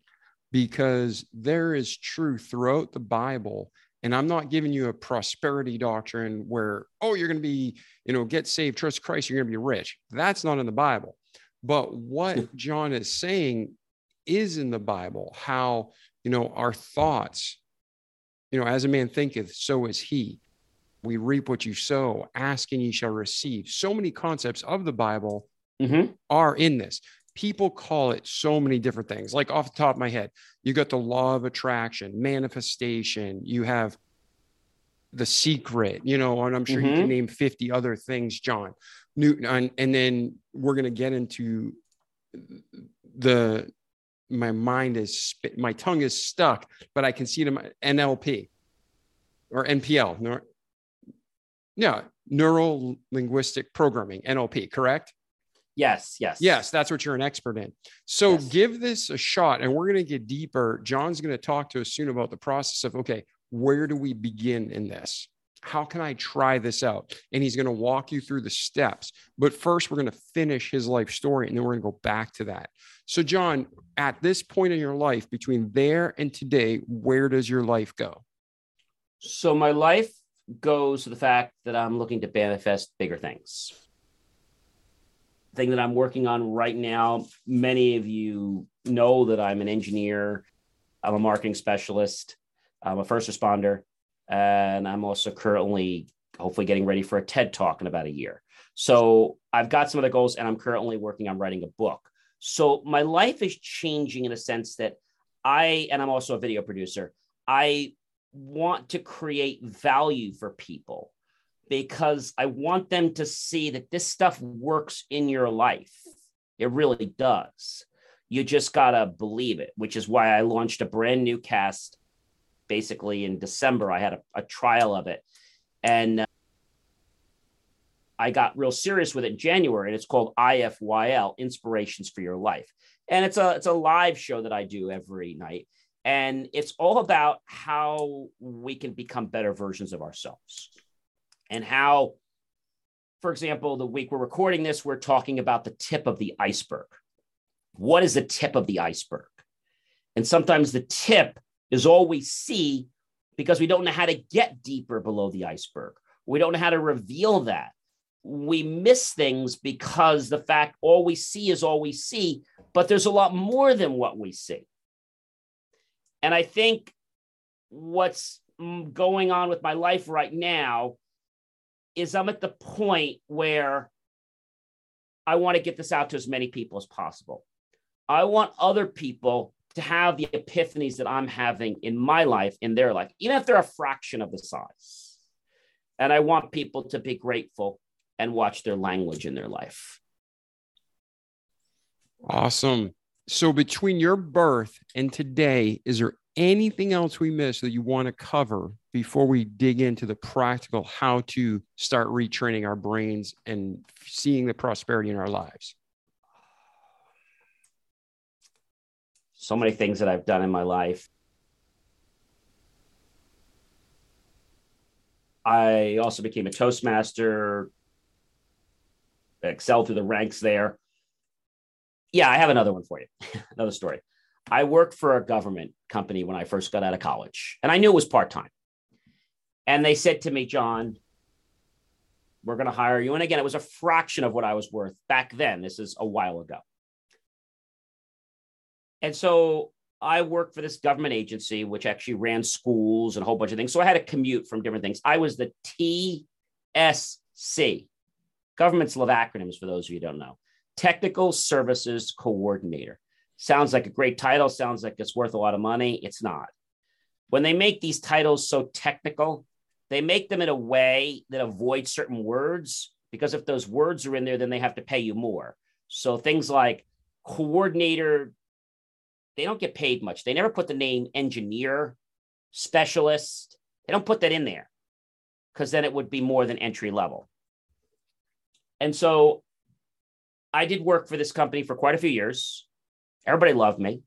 because there is truth throughout the Bible. And I'm not giving you a prosperity doctrine where, oh, you're going to be, you know, get saved, trust Christ, you're going to be rich. That's not in the Bible. But what John is saying is in the Bible how, you know, our thoughts, you know, as a man thinketh, so is he. We reap what you sow, ask and ye shall receive. So many concepts of the Bible Mhm. are in this. People call it so many different things. Like off the top of my head, you got the law of attraction, manifestation, you have the secret, you know, and I'm sure you can name 50 other things, John. New and, and then we're gonna get into the my mind is my tongue is stuck, but I can see it in my NLP or NPL. neur- Yeah, neural linguistic programming, NLP, correct? Yes, yes. Yes, that's what you're an expert in. So Yes. give this a shot and we're going to get deeper. John's going to talk to us soon about the process of okay, where do we begin in this? How can I try this out? And he's going to walk you through the steps. But first, we're going to finish his life story and then we're going to go back to that. So, John, at this point in your life, between there and today, where does your life go? So my life goes to the fact that I'm looking to manifest bigger things. Thing that I'm working on right now, many of you know that I'm an engineer, I'm a marketing specialist, I'm a first responder, and I'm also currently hopefully getting ready for a TED talk in about a year. So I've got some of the goals and I'm currently working on writing a book. So my life is changing in a sense that I, and I'm also a video producer, I want to create value for people because I want them to see that this stuff works in your life. It really does. You just got to believe it, which is why I launched a brand new cast basically in December. I had a, a trial of it. And uh, I got real serious with it in January, and it's called IFYL Inspirations for Your Life. And it's a it's a live show that I do every night and it's all about how we can become better versions of ourselves and how for example the week we're recording this we're talking about the tip of the iceberg what is the tip of the iceberg and sometimes the tip is all we see because we don't know how to get deeper below the iceberg. We don't know how to reveal that. We miss things because the fact all we see is all we see but there's a lot more than what we see. And I think what's mm, going on with my life right now is I'm at the point where I want to get this out to as many people as possible. I want other people to have the epiphanies that I'm having in my life, in their life, even if they're a fraction of the size. And I want people to be grateful and watch their language in their life. Awesome. So between your birth and today, is there anything else we missed that you want to cover before we dig into the practical how to start retraining our brains and seeing the prosperity in our lives? So many things that I've done in my life. I also became a Toastmaster, excelled through the ranks there. Yeah, I have another one for you, another story. I worked for a government company when I first got out of college, and I knew it was part time. And they said to me, John, we're going to hire you. And again, it was a fraction of what I was worth back then. This is a while ago. And so I worked for this government agency, which actually ran schools and a whole bunch of things. So I had to commute from different things. I was the TSC. Governments love acronyms for those of you who don't know. Technical Services Coordinator. Sounds like a great title, sounds like it's worth a lot of money. It's not. When they make these titles so technical, they make them in a way that avoids certain words because if those words are in there, then they have to pay you more. So things like coordinator, they don't get paid much. They never put the name engineer, specialist. They don't put that in there because then it would be more than entry level. And so I did work for this company for quite a few years. Everybody loved me.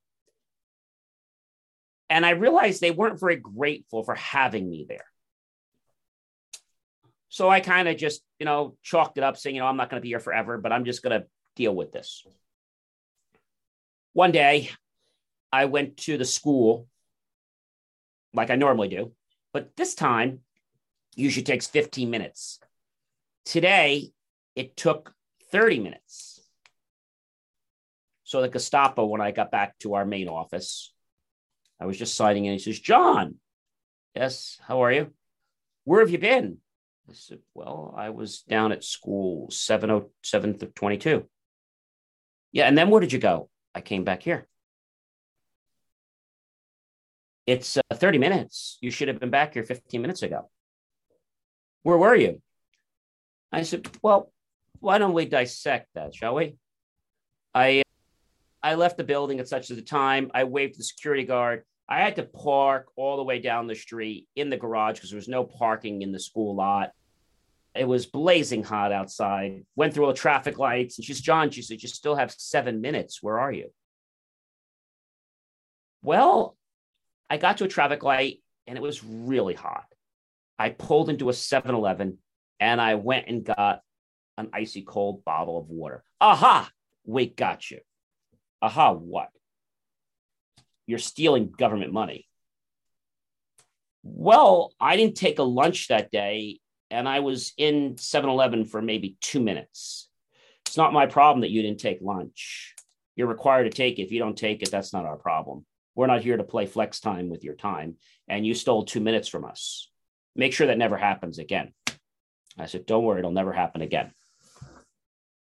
And I realized they weren't very grateful for having me there. So I kind of just, you know, chalked it up saying, you know, I'm not going to be here forever, but I'm just going to deal with this. One day, I went to the school like I normally do, but this time usually takes 15 minutes. Today, it took 30 minutes. So the Gestapo, when I got back to our main office, I was just signing in. He says, John, yes, how are you? Where have you been? I said, Well, I was down at school 707 to 22. Yeah. And then where did you go? I came back here. It's uh, 30 minutes. You should have been back here 15 minutes ago. Where were you? I said, Well, why don't we dissect that, shall we? I I left the building at such a time. I waved the security guard. I had to park all the way down the street in the garage because there was no parking in the school lot. It was blazing hot outside. Went through all the traffic lights, and she's John. She said, "You still have seven minutes. Where are you?" Well, I got to a traffic light, and it was really hot. I pulled into a 7-Eleven, and I went and got an icy cold bottle of water. Aha! We got you. Aha! What? You're stealing government money. Well, I didn't take a lunch that day and I was in 7 Eleven for maybe two minutes. It's not my problem that you didn't take lunch. You're required to take it. If you don't take it, that's not our problem. We're not here to play flex time with your time. And you stole two minutes from us. Make sure that never happens again. I said, Don't worry, it'll never happen again.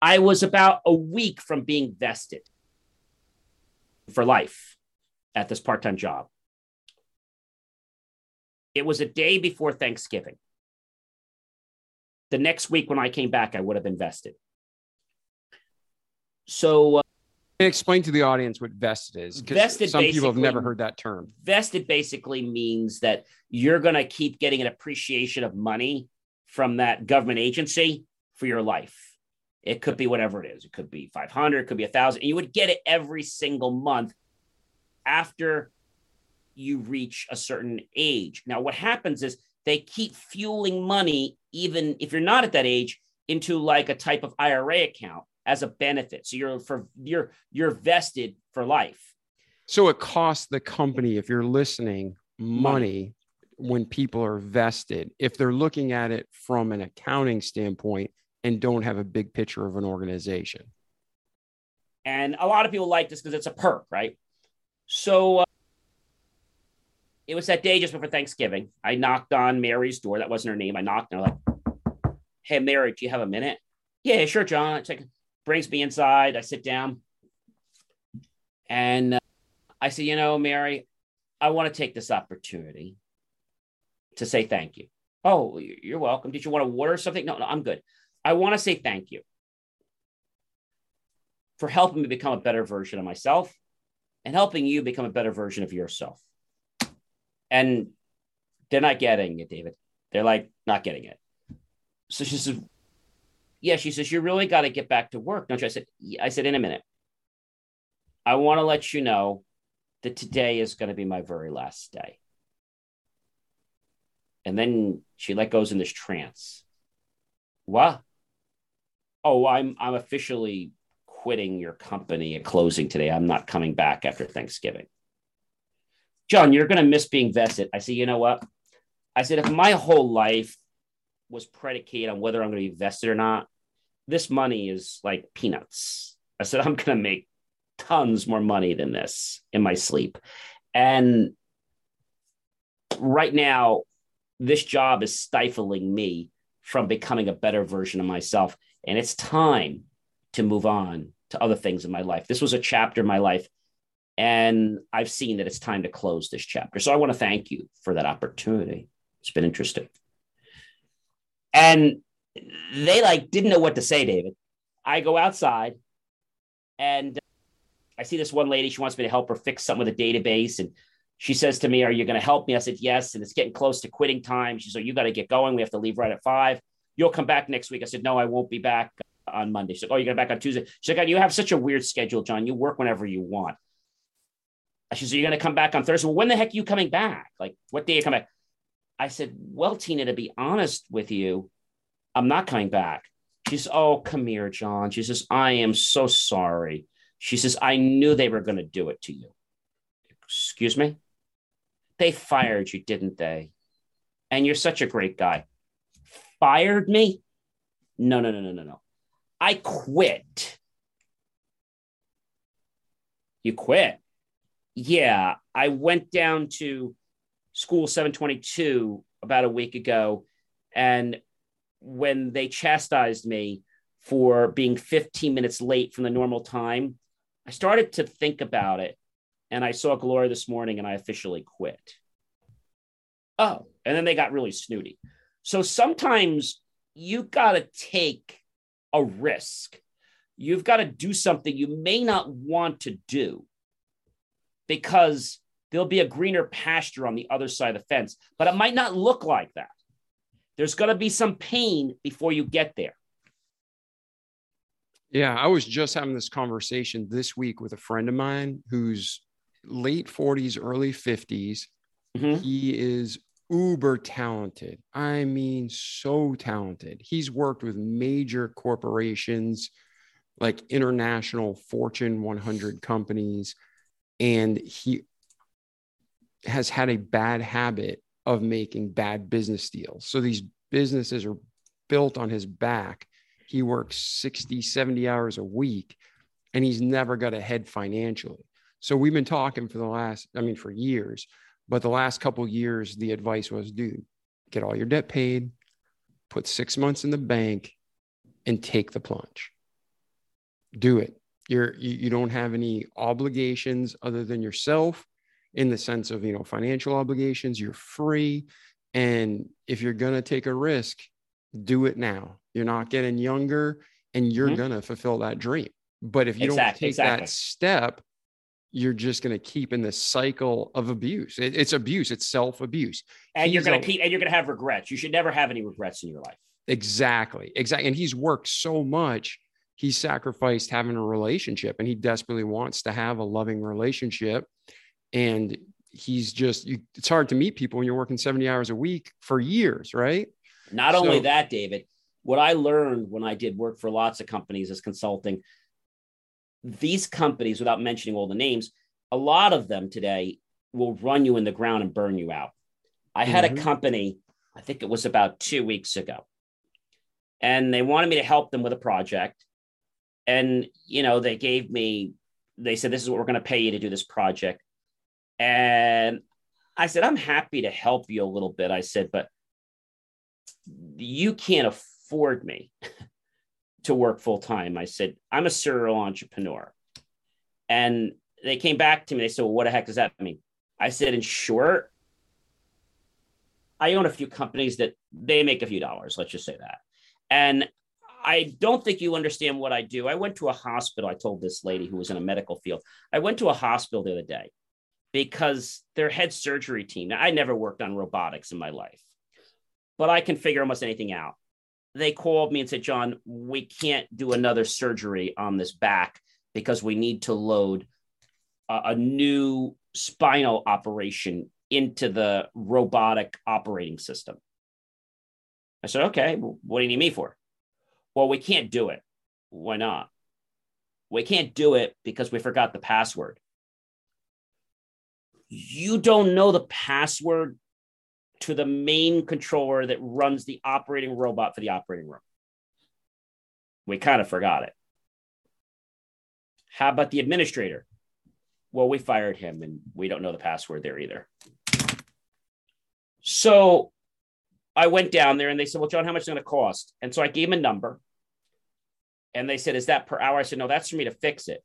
I was about a week from being vested for life at this part time job. It was a day before Thanksgiving. The next week, when I came back, I would have invested. So, explain to the audience what vested is because Vested some people have never heard that term. vested basically means that you're going to keep getting an appreciation of money from that government agency for your life. It could be whatever it is. It could be 500, it could be a thousand. You would get it every single month after you reach a certain age. Now, what happens is they keep fueling money, even if you're not at that age, into like a type of IRA account as a benefit. So you're for you're you're vested for life. So it costs the company, if you're listening, money when people are vested. If they're looking at it from an accounting standpoint and don't have a big picture of an organization. And a lot of people like this because it's a perk, right? So uh, it was that day just before Thanksgiving. I knocked on Mary's door. That wasn't her name. I knocked and I'm like, hey, Mary, do you have a minute? Yeah, sure, John. It's like, brings me inside. I sit down and uh, I say, you know, Mary, I want to take this opportunity to say thank you. Oh, you're welcome. Did you want a water or something? No, no, I'm good. I want to say thank you for helping me become a better version of myself and helping you become a better version of yourself. And they're not getting it, David. They're like, not getting it. So she says, Yeah, she says, You really got to get back to work, don't you? I said. I said, In a minute. I want to let you know that today is going to be my very last day. And then she like goes in this trance. What? Oh, I'm I'm officially quitting your company and closing today. I'm not coming back after Thanksgiving. John, you're going to miss being vested. I said, you know what? I said, if my whole life was predicated on whether I'm going to be vested or not, this money is like peanuts. I said, I'm going to make tons more money than this in my sleep. And right now, this job is stifling me from becoming a better version of myself. And it's time to move on to other things in my life. This was a chapter in my life, and I've seen that it's time to close this chapter. So I want to thank you for that opportunity. It's been interesting. And they like didn't know what to say, David. I go outside and uh, I see this one lady. She wants me to help her fix something with a database. And she says to me, Are you going to help me? I said, Yes. And it's getting close to quitting time. She said, You got to get going. We have to leave right at five. You'll come back next week. I said, No, I won't be back on Monday. She's like, Oh, you're going to back on Tuesday. She's like, You have such a weird schedule, John. You work whenever you want. She said, You're going to come back on Thursday. Well, when the heck are you coming back? Like, what day you coming back? I said, Well, Tina, to be honest with you, I'm not coming back. She says, Oh, come here, John. She says, I am so sorry. She says, I knew they were going to do it to you. Excuse me? They fired you, didn't they? And you're such a great guy. Fired me? No, no, no, no, no, no. I quit. You quit? Yeah, I went down to school 722 about a week ago. And when they chastised me for being 15 minutes late from the normal time, I started to think about it and I saw Gloria this morning and I officially quit. Oh, and then they got really snooty. So sometimes you got to take a risk. You've got to do something you may not want to do because there'll be a greener pasture on the other side of the fence, but it might not look like that. There's going to be some pain before you get there. Yeah, I was just having this conversation this week with a friend of mine who's late 40s, early 50s. Mm-hmm. He is uber talented. I mean, so talented. He's worked with major corporations like international Fortune 100 companies, and he has had a bad habit of making bad business deals. So these businesses are built on his back he works 60, 70 hours a week and he's never got ahead financially. So we've been talking for the last, I mean, for years, but the last couple years, the advice was, dude, get all your debt paid, put six months in the bank, and take the plunge. Do it. You're you, you don't have any obligations other than yourself in the sense of you know financial obligations. You're free, and if you're gonna take a risk, do it now. You're not getting younger and you're mm-hmm. going to fulfill that dream. But if you exactly, don't take exactly. that step, you're just going to keep in this cycle of abuse. It, it's abuse, it's self abuse. And he's you're going to keep, and you're going to have regrets. You should never have any regrets in your life. Exactly. Exactly. And he's worked so much. He sacrificed having a relationship and he desperately wants to have a loving relationship. And he's just, you, it's hard to meet people when you're working 70 hours a week for years, right? Not so, only that, David, what I learned when I did work for lots of companies as consulting, these companies, without mentioning all the names, a lot of them today will run you in the ground and burn you out. I had mm-hmm. a company, I think it was about two weeks ago, and they wanted me to help them with a project. And, you know, they gave me, they said, this is what we're going to pay you to do this project. And I said, I'm happy to help you a little bit. I said, but you can't afford me to work full time. I said, I'm a serial entrepreneur. And they came back to me. They said, Well, what the heck does that mean? I said, In short, I own a few companies that they make a few dollars. Let's just say that. And I don't think you understand what I do. I went to a hospital. I told this lady who was in a medical field. I went to a hospital the other day because their head surgery team. Now, I never worked on robotics in my life but I can figure almost anything out. They called me and said, John, we can't do another surgery on this back because we need to load a, a new spinal operation into the robotic operating system. I said, okay, well, what do you need me for? Well, we can't do it. Why not? We can't do it because we forgot the password. You don't know the password to the main controller that runs the operating robot for the operating room. We kind of forgot it. How about the administrator? Well, we fired him and we don't know the password there either. So I went down there and they said, Well, John, how much is it going to cost? And so I gave him a number. And they said, Is that per hour? I said, No, that's for me to fix it.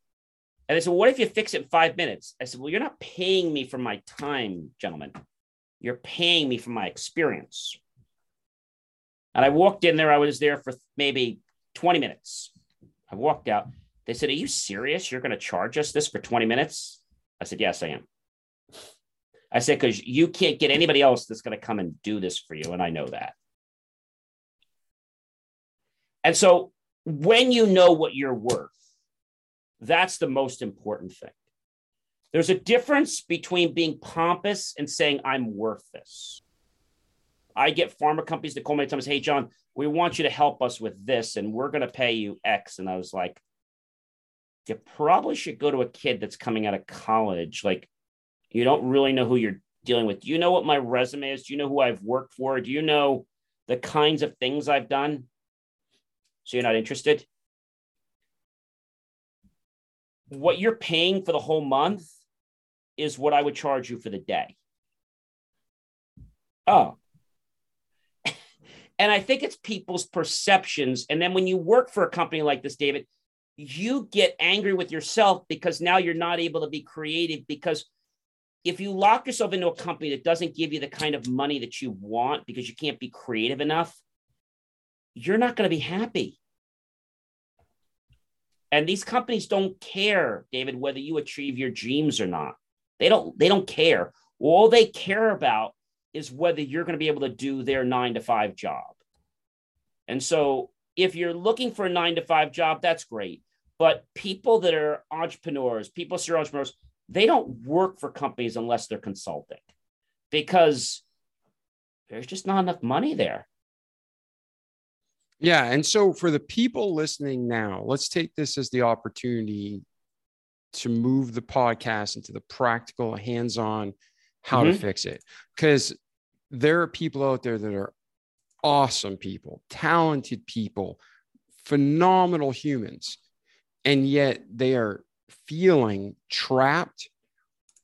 And they said, well, What if you fix it in five minutes? I said, Well, you're not paying me for my time, gentlemen. You're paying me for my experience. And I walked in there, I was there for maybe 20 minutes. I walked out. They said, Are you serious? You're going to charge us this for 20 minutes? I said, Yes, I am. I said, Because you can't get anybody else that's going to come and do this for you. And I know that. And so when you know what you're worth, that's the most important thing. There's a difference between being pompous and saying, I'm worth this. I get pharma companies to call me and say, Hey, John, we want you to help us with this, and we're going to pay you X. And I was like, You probably should go to a kid that's coming out of college. Like, you don't really know who you're dealing with. Do you know what my resume is? Do you know who I've worked for? Do you know the kinds of things I've done? So you're not interested? What you're paying for the whole month is what I would charge you for the day. Oh. And I think it's people's perceptions. And then when you work for a company like this, David, you get angry with yourself because now you're not able to be creative because if you lock yourself into a company that doesn't give you the kind of money that you want because you can't be creative enough, you're not going to be happy. And these companies don't care, David, whether you achieve your dreams or not. They don't they don't care. All they care about is whether you're going to be able to do their 9 to 5 job. And so if you're looking for a 9 to 5 job, that's great. But people that are entrepreneurs, people serial entrepreneurs, they don't work for companies unless they're consulting because there's just not enough money there. Yeah. And so for the people listening now, let's take this as the opportunity to move the podcast into the practical, hands on how mm-hmm. to fix it. Because there are people out there that are awesome people, talented people, phenomenal humans, and yet they are feeling trapped.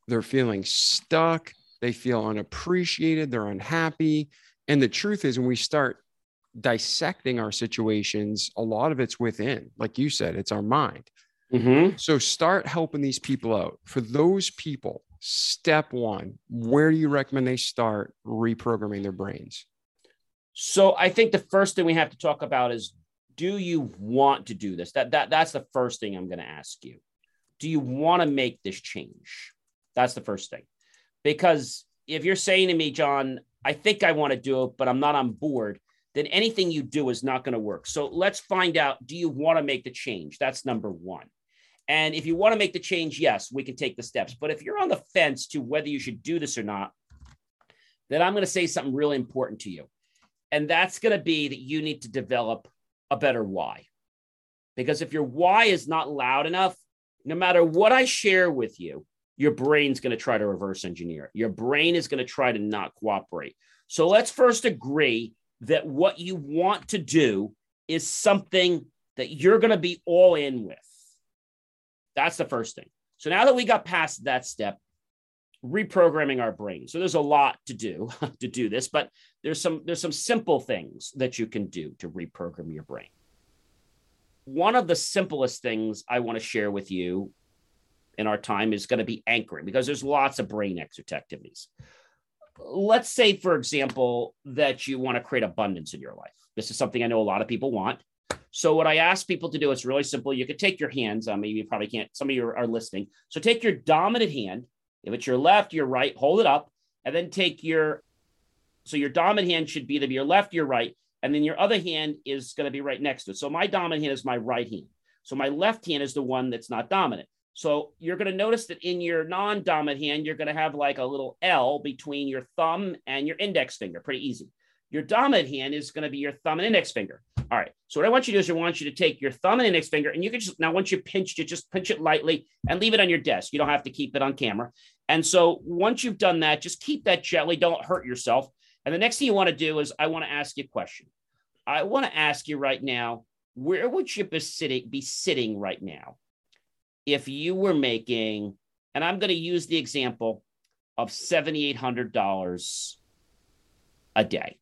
They're feeling stuck. They feel unappreciated. They're unhappy. And the truth is, when we start dissecting our situations, a lot of it's within, like you said, it's our mind. Mm-hmm. So start helping these people out. For those people, step one, where do you recommend they start reprogramming their brains? So I think the first thing we have to talk about is do you want to do this? That, that that's the first thing I'm going to ask you. Do you want to make this change? That's the first thing. Because if you're saying to me, John, I think I want to do it, but I'm not on board, then anything you do is not going to work. So let's find out do you want to make the change? That's number one. And if you want to make the change, yes, we can take the steps. But if you're on the fence to whether you should do this or not, then I'm going to say something really important to you. And that's going to be that you need to develop a better why. Because if your why is not loud enough, no matter what I share with you, your brain's going to try to reverse engineer. Your brain is going to try to not cooperate. So let's first agree that what you want to do is something that you're going to be all in with. That's the first thing. So now that we got past that step, reprogramming our brain. So there's a lot to do to do this, but there's some there's some simple things that you can do to reprogram your brain. One of the simplest things I want to share with you in our time is going to be anchoring because there's lots of brain exercise activities let's say, for example, that you want to create abundance in your life. This is something I know a lot of people want. So, what I ask people to do, it's really simple. You could take your hands. Um, maybe you probably can't. Some of you are listening. So, take your dominant hand. If it's your left, your right, hold it up, and then take your. So, your dominant hand should be either your left, your right, and then your other hand is going to be right next to it. So, my dominant hand is my right hand. So, my left hand is the one that's not dominant. So you're going to notice that in your non-dominant hand, you're going to have like a little L between your thumb and your index finger. Pretty easy. Your dominant hand is going to be your thumb and index finger. All right. So what I want you to do is I want you to take your thumb and index finger, and you can just now once you pinch it, just pinch it lightly and leave it on your desk. You don't have to keep it on camera. And so once you've done that, just keep that gently. Don't hurt yourself. And the next thing you want to do is I want to ask you a question. I want to ask you right now, where would you be sitting, be sitting right now? If you were making, and I'm going to use the example of $7,800 a day.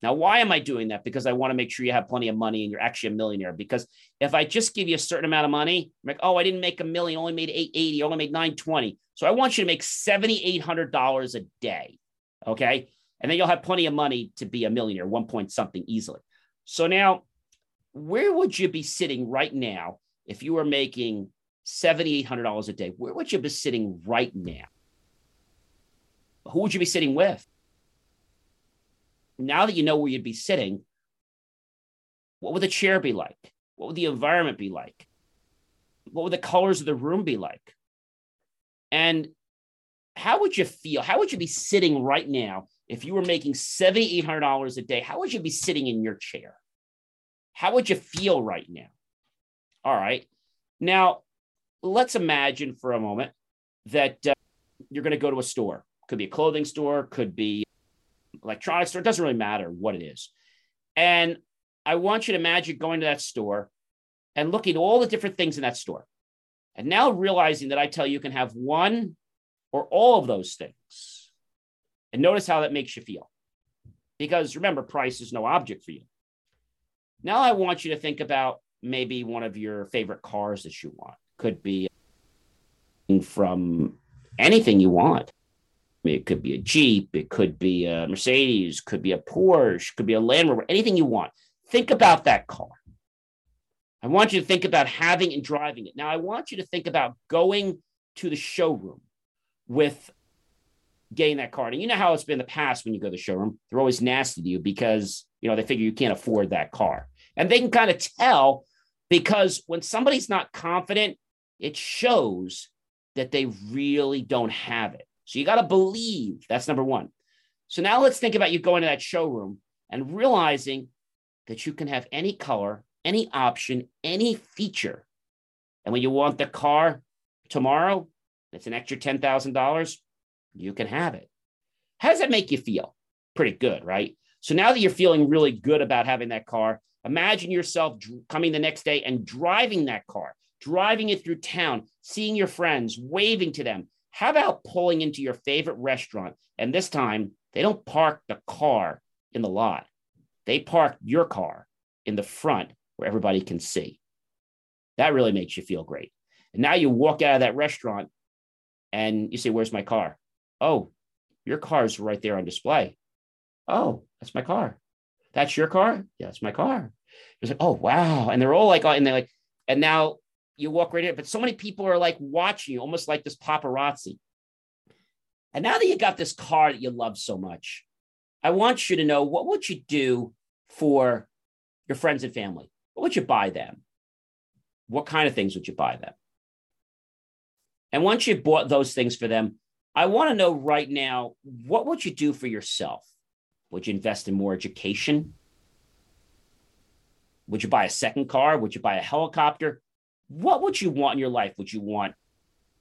Now, why am I doing that? Because I want to make sure you have plenty of money and you're actually a millionaire. Because if I just give you a certain amount of money, I'm like, oh, I didn't make a million, only made 880, only made 920. So I want you to make $7,800 a day. Okay. And then you'll have plenty of money to be a millionaire, one point something easily. So now, where would you be sitting right now if you were making $7,800 a day, where would you be sitting right now? Who would you be sitting with? Now that you know where you'd be sitting, what would the chair be like? What would the environment be like? What would the colors of the room be like? And how would you feel? How would you be sitting right now if you were making $7,800 a day? How would you be sitting in your chair? How would you feel right now? All right. Now, let's imagine for a moment that uh, you're going to go to a store. Could be a clothing store, could be electronics store. It doesn't really matter what it is. And I want you to imagine going to that store and looking at all the different things in that store. And now realizing that I tell you, you can have one or all of those things. And notice how that makes you feel. because remember, price is no object for you. Now I want you to think about maybe one of your favorite cars that you want. Could be from anything you want. I mean, it could be a Jeep, it could be a Mercedes, could be a Porsche, could be a Land Rover, anything you want. Think about that car. I want you to think about having and driving it. Now, I want you to think about going to the showroom with getting that car. And you know how it's been in the past when you go to the showroom, they're always nasty to you because, you know, they figure you can't afford that car. And they can kind of tell because when somebody's not confident, it shows that they really don't have it. So you got to believe that's number one. So now let's think about you going to that showroom and realizing that you can have any color, any option, any feature. And when you want the car tomorrow, it's an extra $10,000, you can have it. How does that make you feel? Pretty good, right? So now that you're feeling really good about having that car, imagine yourself coming the next day and driving that car, driving it through town, seeing your friends, waving to them. How about pulling into your favorite restaurant? And this time, they don't park the car in the lot, they park your car in the front where everybody can see. That really makes you feel great. And now you walk out of that restaurant and you say, Where's my car? Oh, your car's right there on display. Oh, that's my car. That's your car? Yeah, that's my car. It's like, oh wow. And they're all like, uh, and they're like, and now you walk right in. But so many people are like watching you, almost like this paparazzi. And now that you got this car that you love so much, I want you to know what would you do for your friends and family? What would you buy them? What kind of things would you buy them? And once you bought those things for them, I want to know right now what would you do for yourself? Would you invest in more education? Would you buy a second car? Would you buy a helicopter? What would you want in your life? Would you want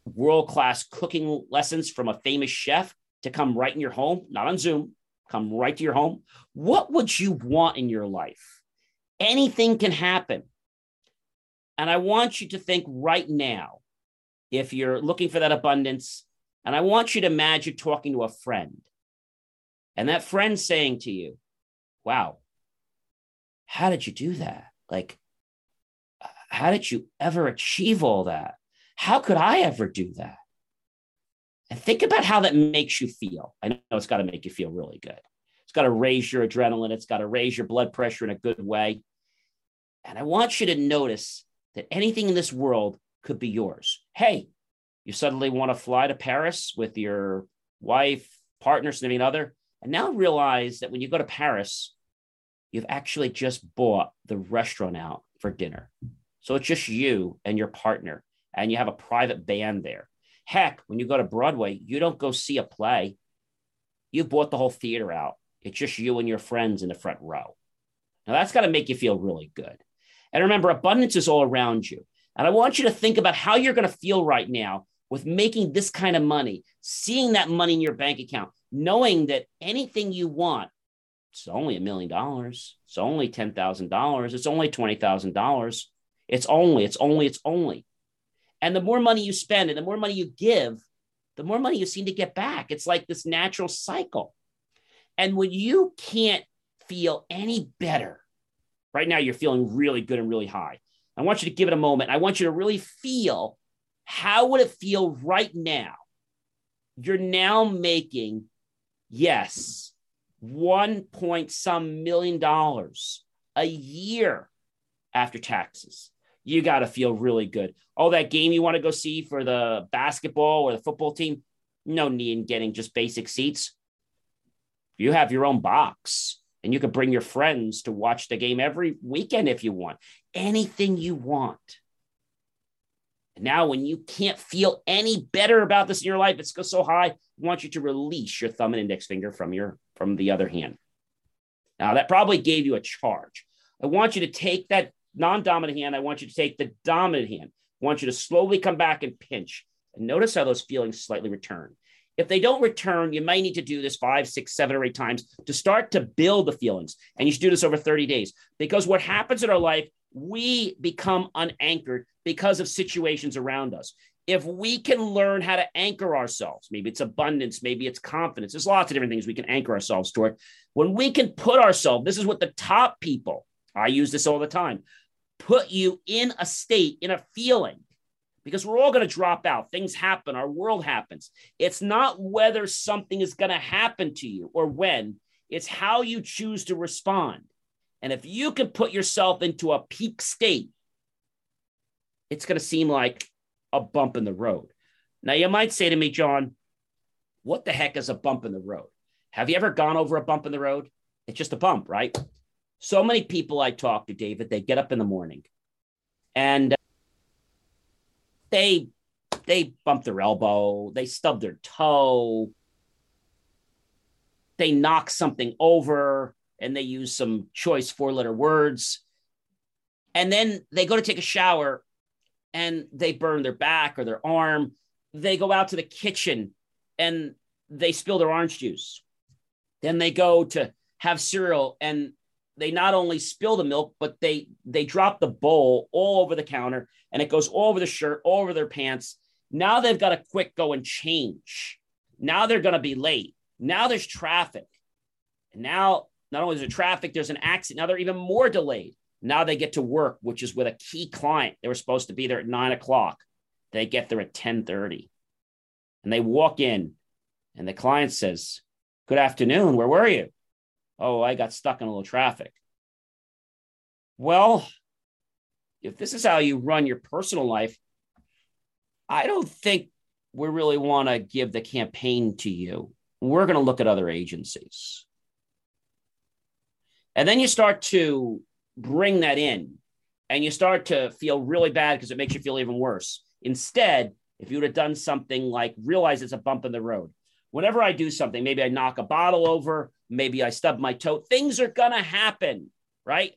world class cooking lessons from a famous chef to come right in your home, not on Zoom, come right to your home? What would you want in your life? Anything can happen. And I want you to think right now, if you're looking for that abundance, and I want you to imagine talking to a friend and that friend saying to you, Wow, how did you do that? Like, how did you ever achieve all that? How could I ever do that? And think about how that makes you feel. I know it's got to make you feel really good. It's got to raise your adrenaline, it's got to raise your blood pressure in a good way. And I want you to notice that anything in this world could be yours. Hey, you suddenly want to fly to Paris with your wife, partner, significant other, and now realize that when you go to Paris, you've actually just bought the restaurant out for dinner. So it's just you and your partner, and you have a private band there. Heck, when you go to Broadway, you don't go see a play. You bought the whole theater out. It's just you and your friends in the front row. Now that's got to make you feel really good. And remember, abundance is all around you. And I want you to think about how you're going to feel right now with making this kind of money, seeing that money in your bank account, knowing that anything you want, it's only a million dollars, it's only $10,000, it's only $20,000. It's only, it's only, it's only. And the more money you spend and the more money you give, the more money you seem to get back. It's like this natural cycle. And when you can't feel any better, right now you're feeling really good and really high. I want you to give it a moment. I want you to really feel how would it feel right now? You're now making, yes, one point some million dollars a year after taxes you got to feel really good. All that game you want to go see for the basketball or the football team, no need in getting just basic seats. You have your own box and you can bring your friends to watch the game every weekend if you want. Anything you want. Now, when you can't feel any better about this in your life, it's so high. I want you to release your thumb and index finger from your from the other hand. Now, that probably gave you a charge. I want you to take that non dominant hand, I want you to take the dominant hand. I want you to slowly come back and pinch. And notice how those feelings slightly return. If they don't return, you might need to do this five, six, seven, or eight times to start to build the feelings. And you should do this over 30 days because what happens in our life, we become unanchored because of situations around us. if we can learn how to anchor ourselves, maybe it's abundance, maybe it's confidence, there's lots of different things we can anchor ourselves toward. When we can put ourselves, this is what the top people, I use this all the time, put you in a state, in a feeling, because we're all going to drop out. Things happen, our world happens. It's not whether something is going to happen to you or when, it's how you choose to respond. And if you can put yourself into a peak state, it's going to seem like a bump in the road. Now, you might say to me, John, what the heck is a bump in the road? Have you ever gone over a bump in the road? It's just a bump, right? So many people I talk to, David, they get up in the morning and they they bump their elbow, they stub their toe, they knock something over, and they use some choice four letter words. And then they go to take a shower and they burn their back or their arm. They go out to the kitchen and they spill their orange juice. Then they go to have cereal and they not only spill the milk, but they they drop the bowl all over the counter and it goes all over the shirt, all over their pants. Now they've got to quick go and change. Now they're going to be late. Now there's traffic. And now not only is there traffic, there's an accident. Now they're even more delayed. Now they get to work, which is with a key client. They were supposed to be there at nine o'clock. They get there at 10:30. And they walk in, and the client says, Good afternoon. Where were you? Oh, I got stuck in a little traffic. Well, if this is how you run your personal life, I don't think we really want to give the campaign to you. We're going to look at other agencies. And then you start to bring that in and you start to feel really bad because it makes you feel even worse. Instead, if you would have done something like realize it's a bump in the road, whenever I do something, maybe I knock a bottle over, maybe I stub my toe, things are going to happen, right?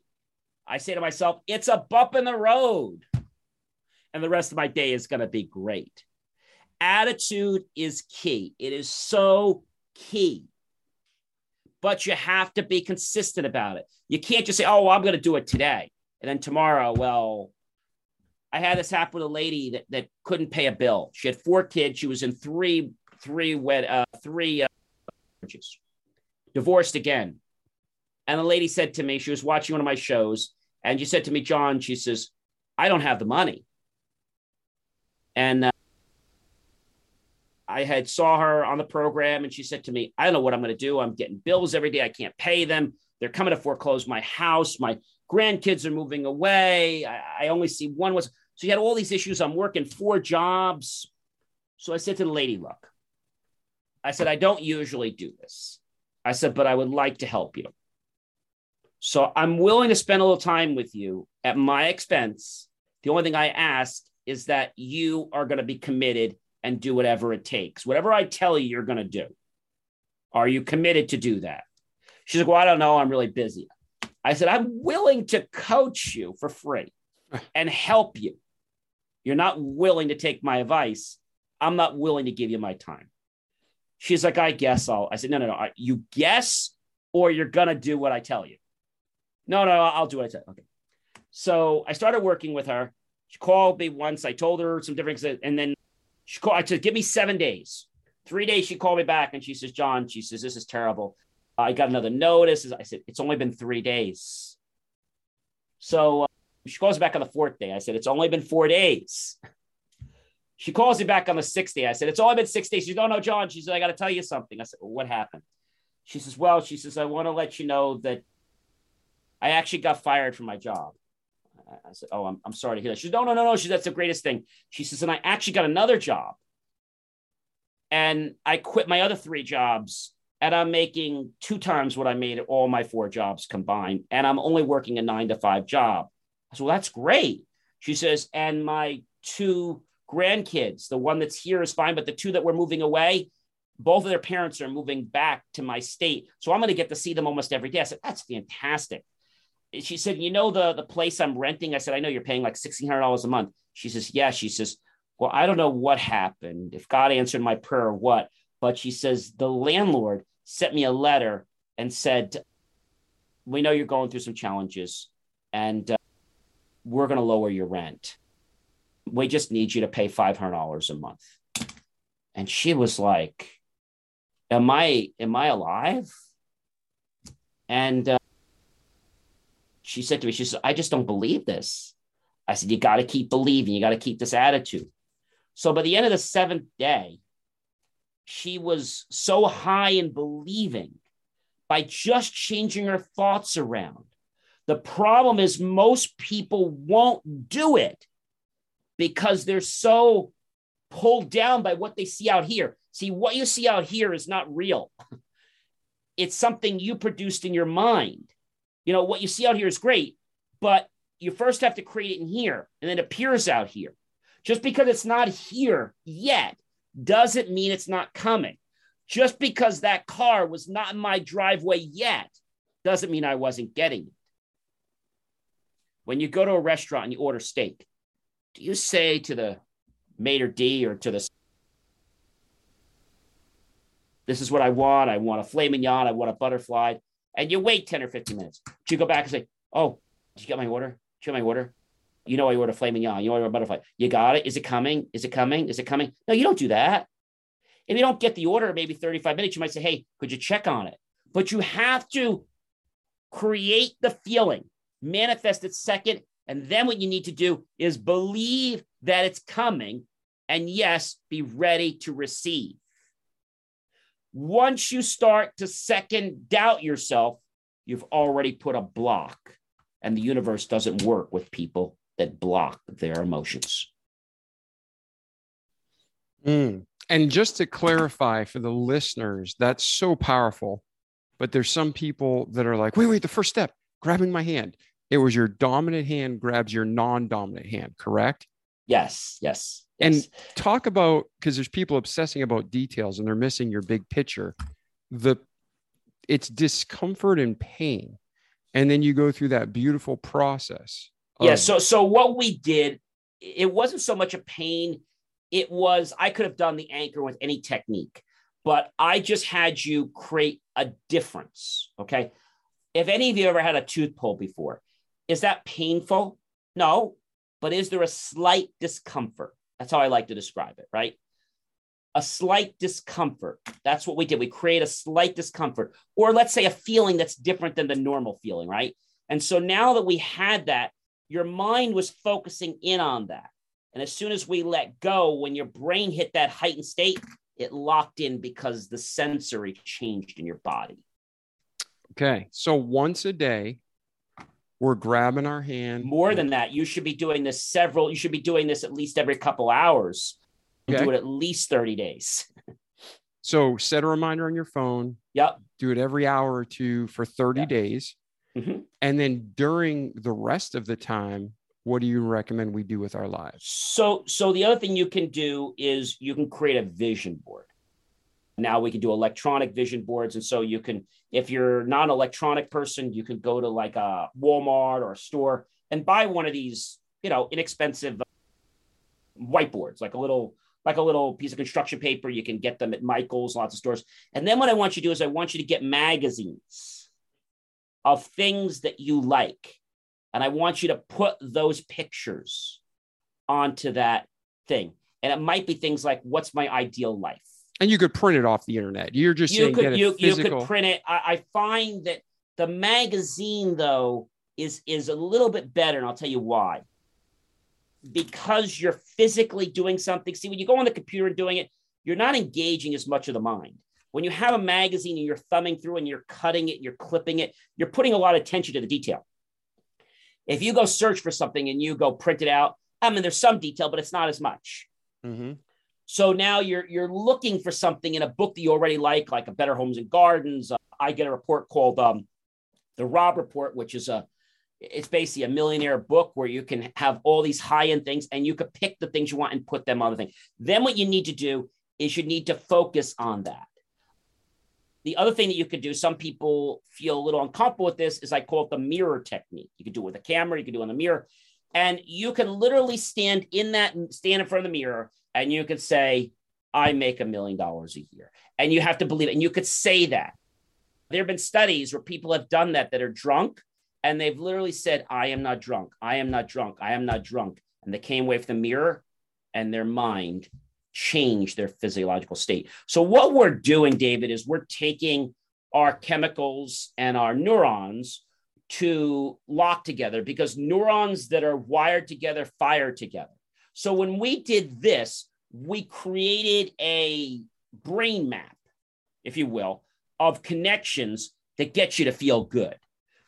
I say to myself, it's a bump in the road. And the rest of my day is going to be great. Attitude is key. It is so key but you have to be consistent about it. You can't just say, oh, well, I'm going to do it today. And then tomorrow, well, I had this happen with a lady that, that couldn't pay a bill. She had four kids. She was in three, three uh, three uh, marriages, divorced again. And the lady said to me, she was watching one of my shows, and she said to me, John, she says, I don't have the money. And uh, I had saw her on the program and she said to me, I don't know what I'm going to do. I'm getting bills every day. I can't pay them. They're coming to foreclose my house. My grandkids are moving away. I, I only see one was so you had all these issues. I'm working four jobs. So I said to the lady, look, I said, I don't usually do this. I said, but I would like to help you. So I'm willing to spend a little time with you at my expense. The only thing I ask is that you are going to be committed and do whatever it takes. Whatever I tell you, you're going to do. Are you committed to do that? She's like, Well, I don't know. I'm really busy. I said, I'm willing to coach you for free and help you. You're not willing to take my advice. I'm not willing to give you my time. She's like, I guess I'll. I said, No, no, no. You guess or you're going to do what I tell you. No, no, I'll do what I tell you. Okay. So I started working with her. She called me once. I told her some different, things. and then she called, I said, give me seven days. Three days, she called me back and she says, John, she says, this is terrible. I got another notice. I said, it's only been three days. So uh, she calls back on the fourth day. I said, it's only been four days. She calls me back on the sixth day. I said, it's only been six days. She said, oh, no, John. She said, I got to tell you something. I said, well, what happened? She says, well, she says, I want to let you know that I actually got fired from my job. I said, Oh, I'm, I'm sorry to hear that. She said, No, no, no, no. She said, That's the greatest thing. She says, And I actually got another job. And I quit my other three jobs and I'm making two times what I made at all my four jobs combined. And I'm only working a nine to five job. I said, Well, that's great. She says, And my two grandkids, the one that's here is fine, but the two that were moving away, both of their parents are moving back to my state. So I'm going to get to see them almost every day. I said, That's fantastic she said, you know, the, the place I'm renting. I said, I know you're paying like $1,600 a month. She says, yeah. She says, well, I don't know what happened, if God answered my prayer or what, but she says, the landlord sent me a letter and said, we know you're going through some challenges and uh, we're going to lower your rent. We just need you to pay $500 a month. And she was like, Am I, am I alive? And uh, she said to me, She said, I just don't believe this. I said, You got to keep believing. You got to keep this attitude. So by the end of the seventh day, she was so high in believing by just changing her thoughts around. The problem is, most people won't do it because they're so pulled down by what they see out here. See, what you see out here is not real, it's something you produced in your mind. You know, what you see out here is great, but you first have to create it in here and then it appears out here. Just because it's not here yet doesn't mean it's not coming. Just because that car was not in my driveway yet doesn't mean I wasn't getting it. When you go to a restaurant and you order steak, do you say to the maitre d or to the this is what I want. I want a filet mignon. I want a butterfly. And you wait 10 or 15 minutes. Do you go back and say, Oh, did you get my order? Did you get my order? You know I ordered a filet. You know I ordered a butterfly. You got it? Is it coming? Is it coming? Is it coming? No, you don't do that. If you don't get the order, maybe 35 minutes, you might say, Hey, could you check on it? But you have to create the feeling, manifest it second. And then what you need to do is believe that it's coming. And yes, be ready to receive. Once you start to second doubt yourself, you've already put a block. And the universe doesn't work with people that block their emotions. Mm. And just to clarify for the listeners, that's so powerful. But there's some people that are like, wait, wait, the first step, grabbing my hand. It was your dominant hand grabs your non dominant hand, correct? Yes, yes. And yes. talk about because there's people obsessing about details and they're missing your big picture. The it's discomfort and pain. And then you go through that beautiful process. Yeah. So so what we did, it wasn't so much a pain it was I could have done the anchor with any technique, but I just had you create a difference. Okay. If any of you ever had a tooth pulled before, is that painful? No, but is there a slight discomfort? That's how I like to describe it, right? A slight discomfort. That's what we did. We create a slight discomfort, or let's say a feeling that's different than the normal feeling, right? And so now that we had that, your mind was focusing in on that. And as soon as we let go, when your brain hit that heightened state, it locked in because the sensory changed in your body. Okay. So once a day, we're grabbing our hand. More than that, you should be doing this several, you should be doing this at least every couple hours. Okay. Do it at least 30 days. so set a reminder on your phone. Yep. Do it every hour or two for 30 yep. days. Mm-hmm. And then during the rest of the time, what do you recommend we do with our lives? So, so the other thing you can do is you can create a vision board. Now we can do electronic vision boards, and so you can, if you're not an electronic person, you can go to like a Walmart or a store and buy one of these, you know, inexpensive uh, whiteboards, like a little like a little piece of construction paper. You can get them at Michael's, lots of stores. And then what I want you to do is I want you to get magazines of things that you like and I want you to put those pictures onto that thing. And it might be things like, what's my ideal life? And you could print it off the internet. You're just you could you, you could print it. I, I find that the magazine though is is a little bit better, and I'll tell you why. Because you're physically doing something. See, when you go on the computer and doing it, you're not engaging as much of the mind. When you have a magazine and you're thumbing through and you're cutting it, you're clipping it, you're putting a lot of attention to the detail. If you go search for something and you go print it out, I mean, there's some detail, but it's not as much. Mm-hmm. So now you're you're looking for something in a book that you already like, like a Better Homes and Gardens. Uh, I get a report called um, the Robb Report, which is a it's basically a millionaire book where you can have all these high end things and you could pick the things you want and put them on the thing. Then what you need to do is you need to focus on that. The other thing that you could do, some people feel a little uncomfortable with this, is I call it the mirror technique. You could do it with a camera, you could do it on the mirror, and you can literally stand in that, stand in front of the mirror, and you could say, I make a million dollars a year. And you have to believe it. And you could say that. There have been studies where people have done that that are drunk and they've literally said, I am not drunk. I am not drunk. I am not drunk. And they came away from the mirror and their mind changed their physiological state. So, what we're doing, David, is we're taking our chemicals and our neurons to lock together because neurons that are wired together fire together. So, when we did this, we created a brain map, if you will, of connections that get you to feel good.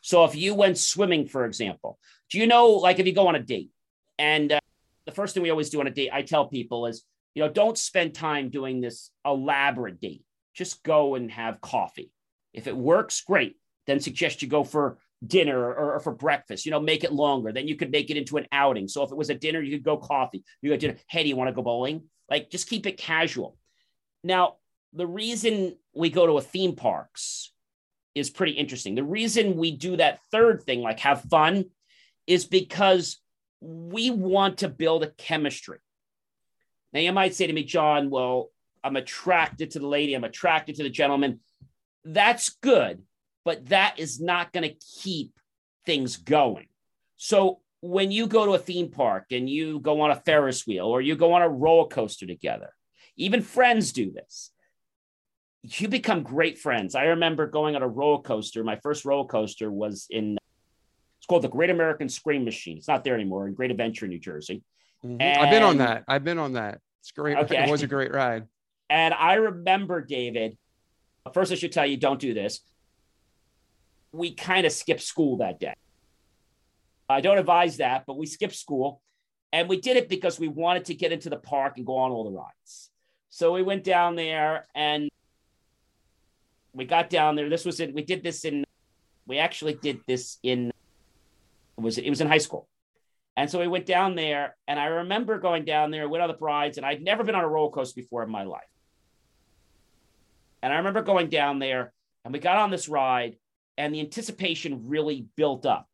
So if you went swimming, for example, do you know, like if you go on a date, and uh, the first thing we always do on a date, I tell people is, you know, don't spend time doing this elaborate date. Just go and have coffee. If it works, great. Then suggest you go for dinner or, or, for breakfast. You know, make it longer. Then you could make it into an outing. So if it was a dinner, you could go coffee. You go dinner. Hey, do you want to go bowling? Like, just keep it casual. Now, the reason we go to a theme parks is pretty interesting. The reason we do that third thing, like have fun, is because we want to build a chemistry. Now, you might say to me, John, well, I'm attracted to the lady, I'm attracted to the gentleman. That's good, but that is not going to keep things going. So, when you go to a theme park and you go on a Ferris wheel or you go on a roller coaster together, even friends do this you become great friends. I remember going on a roller coaster. My first roller coaster was in it's called the Great American Scream Machine. It's not there anymore in Great Adventure, New Jersey. Mm-hmm. I've been on that. I've been on that. It's great. Okay. It was a great ride. And I remember, David, first I should tell you, don't do this. We kind of skipped school that day. I don't advise that, but we skipped school. And we did it because we wanted to get into the park and go on all the rides. So we went down there and we got down there. This was in, we did this in, we actually did this in, it was, it was in high school. And so we went down there, and I remember going down there with other brides, and I'd never been on a roller coaster before in my life. And I remember going down there, and we got on this ride, and the anticipation really built up.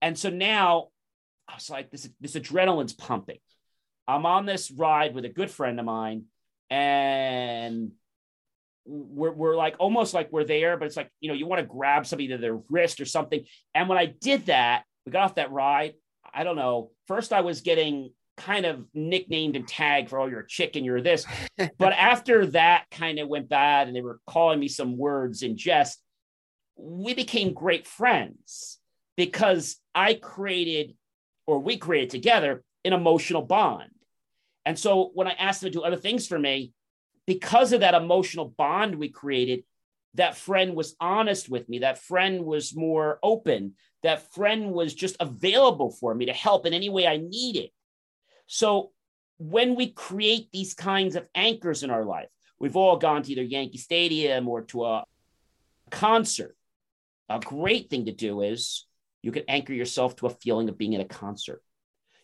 And so now I was like, this, this adrenaline's pumping. I'm on this ride with a good friend of mine, and we're, we're like almost like we're there, but it's like, you know, you want to grab somebody to their wrist or something. And when I did that, we got off that ride. I don't know. First, I was getting kind of nicknamed and tagged for, oh, you're a chicken, you're this. but after that kind of went bad and they were calling me some words in jest, we became great friends because I created, or we created together, an emotional bond. And so when I asked them to do other things for me, because of that emotional bond we created, that friend was honest with me. That friend was more open. That friend was just available for me to help in any way I needed. So when we create these kinds of anchors in our life, we've all gone to either Yankee Stadium or to a concert. A great thing to do is you can anchor yourself to a feeling of being at a concert.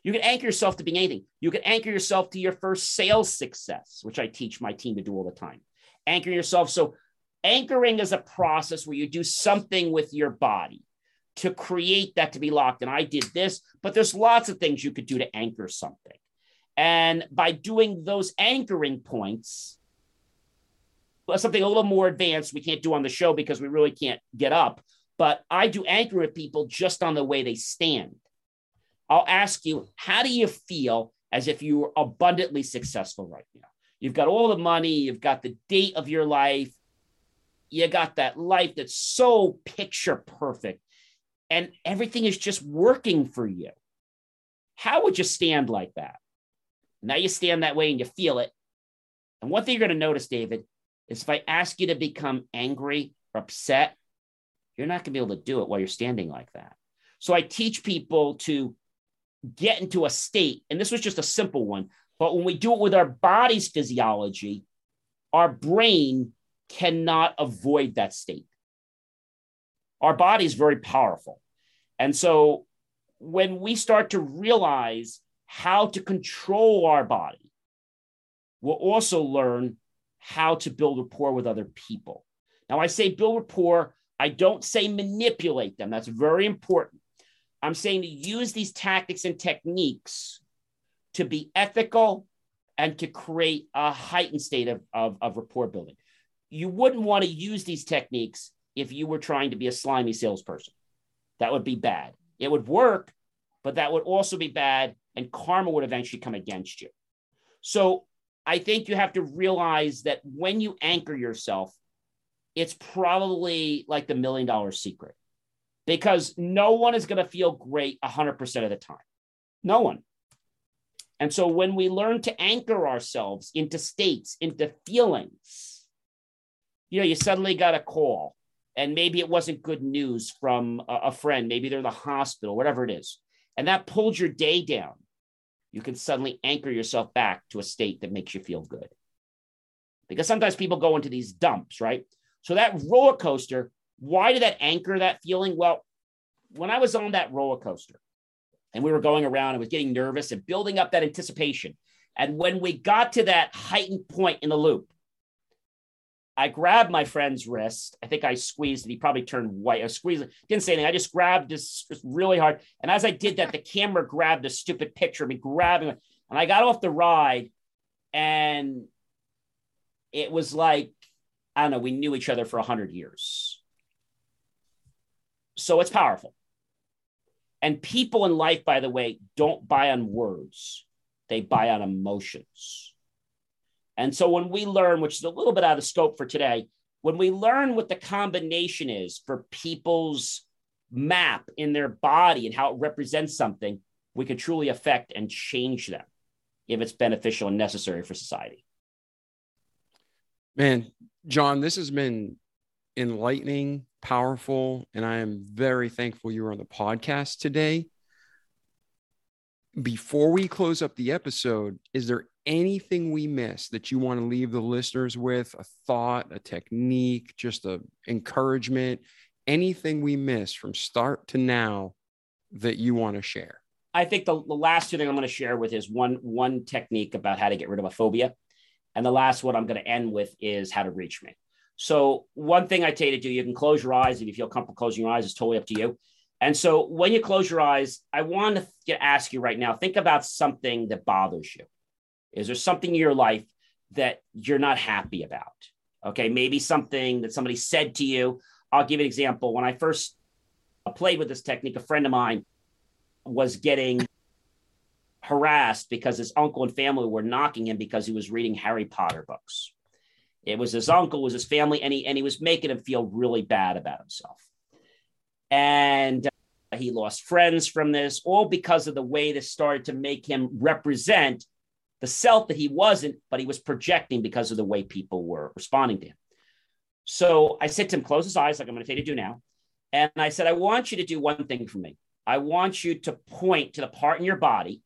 You can anchor yourself to being anything. You can anchor yourself to your first sales success, which I teach my team to do all the time. Anchor yourself. So, anchoring is a process where you do something with your body to create that to be locked. And I did this, but there's lots of things you could do to anchor something. And by doing those anchoring points, something a little more advanced we can't do on the show because we really can't get up. But I do anchor with people just on the way they stand. I'll ask you, how do you feel as if you were abundantly successful right now? You've got all the money, you've got the date of your life, you got that life that's so picture perfect, and everything is just working for you. How would you stand like that? Now you stand that way and you feel it. And one thing you're going to notice, David, is if I ask you to become angry or upset, you're not going to be able to do it while you're standing like that. So I teach people to get into a state, and this was just a simple one, but when we do it with our body's physiology, our brain cannot avoid that state. Our body is very powerful. And so when we start to realize how to control our body, we'll also learn how to build rapport with other people. Now, I say build rapport, I don't say manipulate them. That's very important. I'm saying to use these tactics and techniques to be ethical and to create a heightened state of, of, of rapport building. You wouldn't want to use these techniques if you were trying to be a slimy salesperson. That would be bad. It would work, but that would also be bad, and karma would eventually come against you. So I think you have to realize that when you anchor yourself, it's probably like the million dollar secret because no one is going to feel great 100% of the time. No one. And so when we learn to anchor ourselves into states, into feelings, you know, you suddenly got a call and maybe it wasn't good news from a, a friend, maybe they're in the hospital, whatever it is, and that pulled your day down. You can suddenly anchor yourself back to a state that makes you feel good. Because sometimes people go into these dumps, right? So that roller coaster, why did that anchor that feeling? Well, when I was on that roller coaster and we were going around, I was getting nervous and building up that anticipation. And when we got to that heightened point in the loop, I grabbed my friend's wrist. I think I squeezed it. He probably turned white. I squeezed it. Didn't say anything. I just grabbed this really hard. And as I did that, the camera grabbed a stupid picture of me grabbing it. And I got off the ride and it was like, I don't know, we knew each other for a 100 years. So it's powerful. And people in life, by the way, don't buy on words, they buy on emotions. And so when we learn, which is a little bit out of scope for today, when we learn what the combination is for people's map in their body and how it represents something, we can truly affect and change them if it's beneficial and necessary for society. Man, John, this has been enlightening, powerful, and I am very thankful you were on the podcast today. Before we close up the episode, is there anything we missed that you want to leave the listeners with a thought, a technique, just a encouragement, anything we missed from start to now that you want to share? I think the, the last two thing I'm going to share with is one one technique about how to get rid of a phobia. And the last one I'm going to end with is how to reach me. So one thing I tell you to do, you can close your eyes if you feel comfortable closing your eyes. It's totally up to you. And so when you close your eyes, I want to ask you right now, think about something that bothers you. Is there something in your life that you're not happy about? Okay, maybe something that somebody said to you. I'll give an example. When I first played with this technique, a friend of mine was getting harassed because his uncle and family were knocking him because he was reading Harry Potter books. It was his uncle, was his family, and he and he was making him feel really bad about himself. And uh, he lost friends from this, all because of the way this started to make him represent the self that he wasn't, but he was projecting because of the way people were responding to him. So I said to him, close his eyes, like I'm going to tell you to do now. And I said, I want you to do one thing for me. I want you to point to the part in your body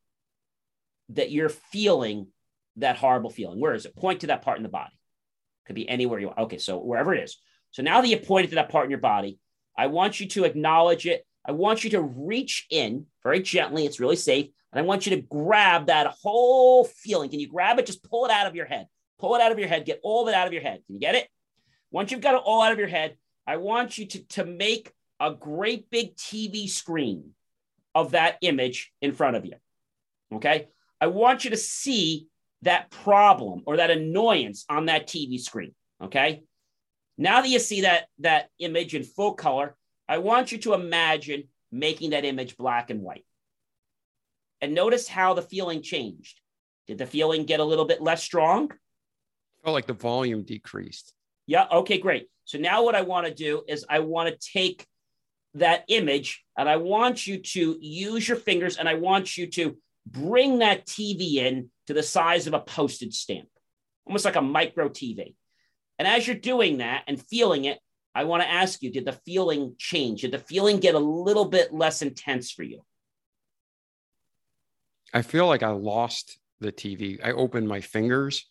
that you're feeling that horrible feeling. Where is it? Point to that part in the body. Could be anywhere you want. Okay, so wherever it is. So now that you pointed to that part in your body, I want you to acknowledge it. I want you to reach in very gently. It's really safe. And I want you to grab that whole feeling. Can you grab it? Just pull it out of your head. Pull it out of your head. Get all of it out of your head. Can you get it? Once you've got it all out of your head, I want you to, to make a great big TV screen of that image in front of you. Okay. I want you to see that problem or that annoyance on that TV screen. Okay. Now that you see that, that image in full color, I want you to imagine making that image black and white and notice how the feeling changed. Did the feeling get a little bit less strong? Felt like the volume decreased. Yeah. Okay, great. So now what I want to do is I want to take that image and I want you to use your fingers and I want you to bring that TV in to the size of a postage stamp, almost like a micro TV. And as you're doing that and feeling it, I want to ask you, did the feeling change? Did the feeling get a little bit less intense for you? I feel like I lost the TV. I opened my fingers.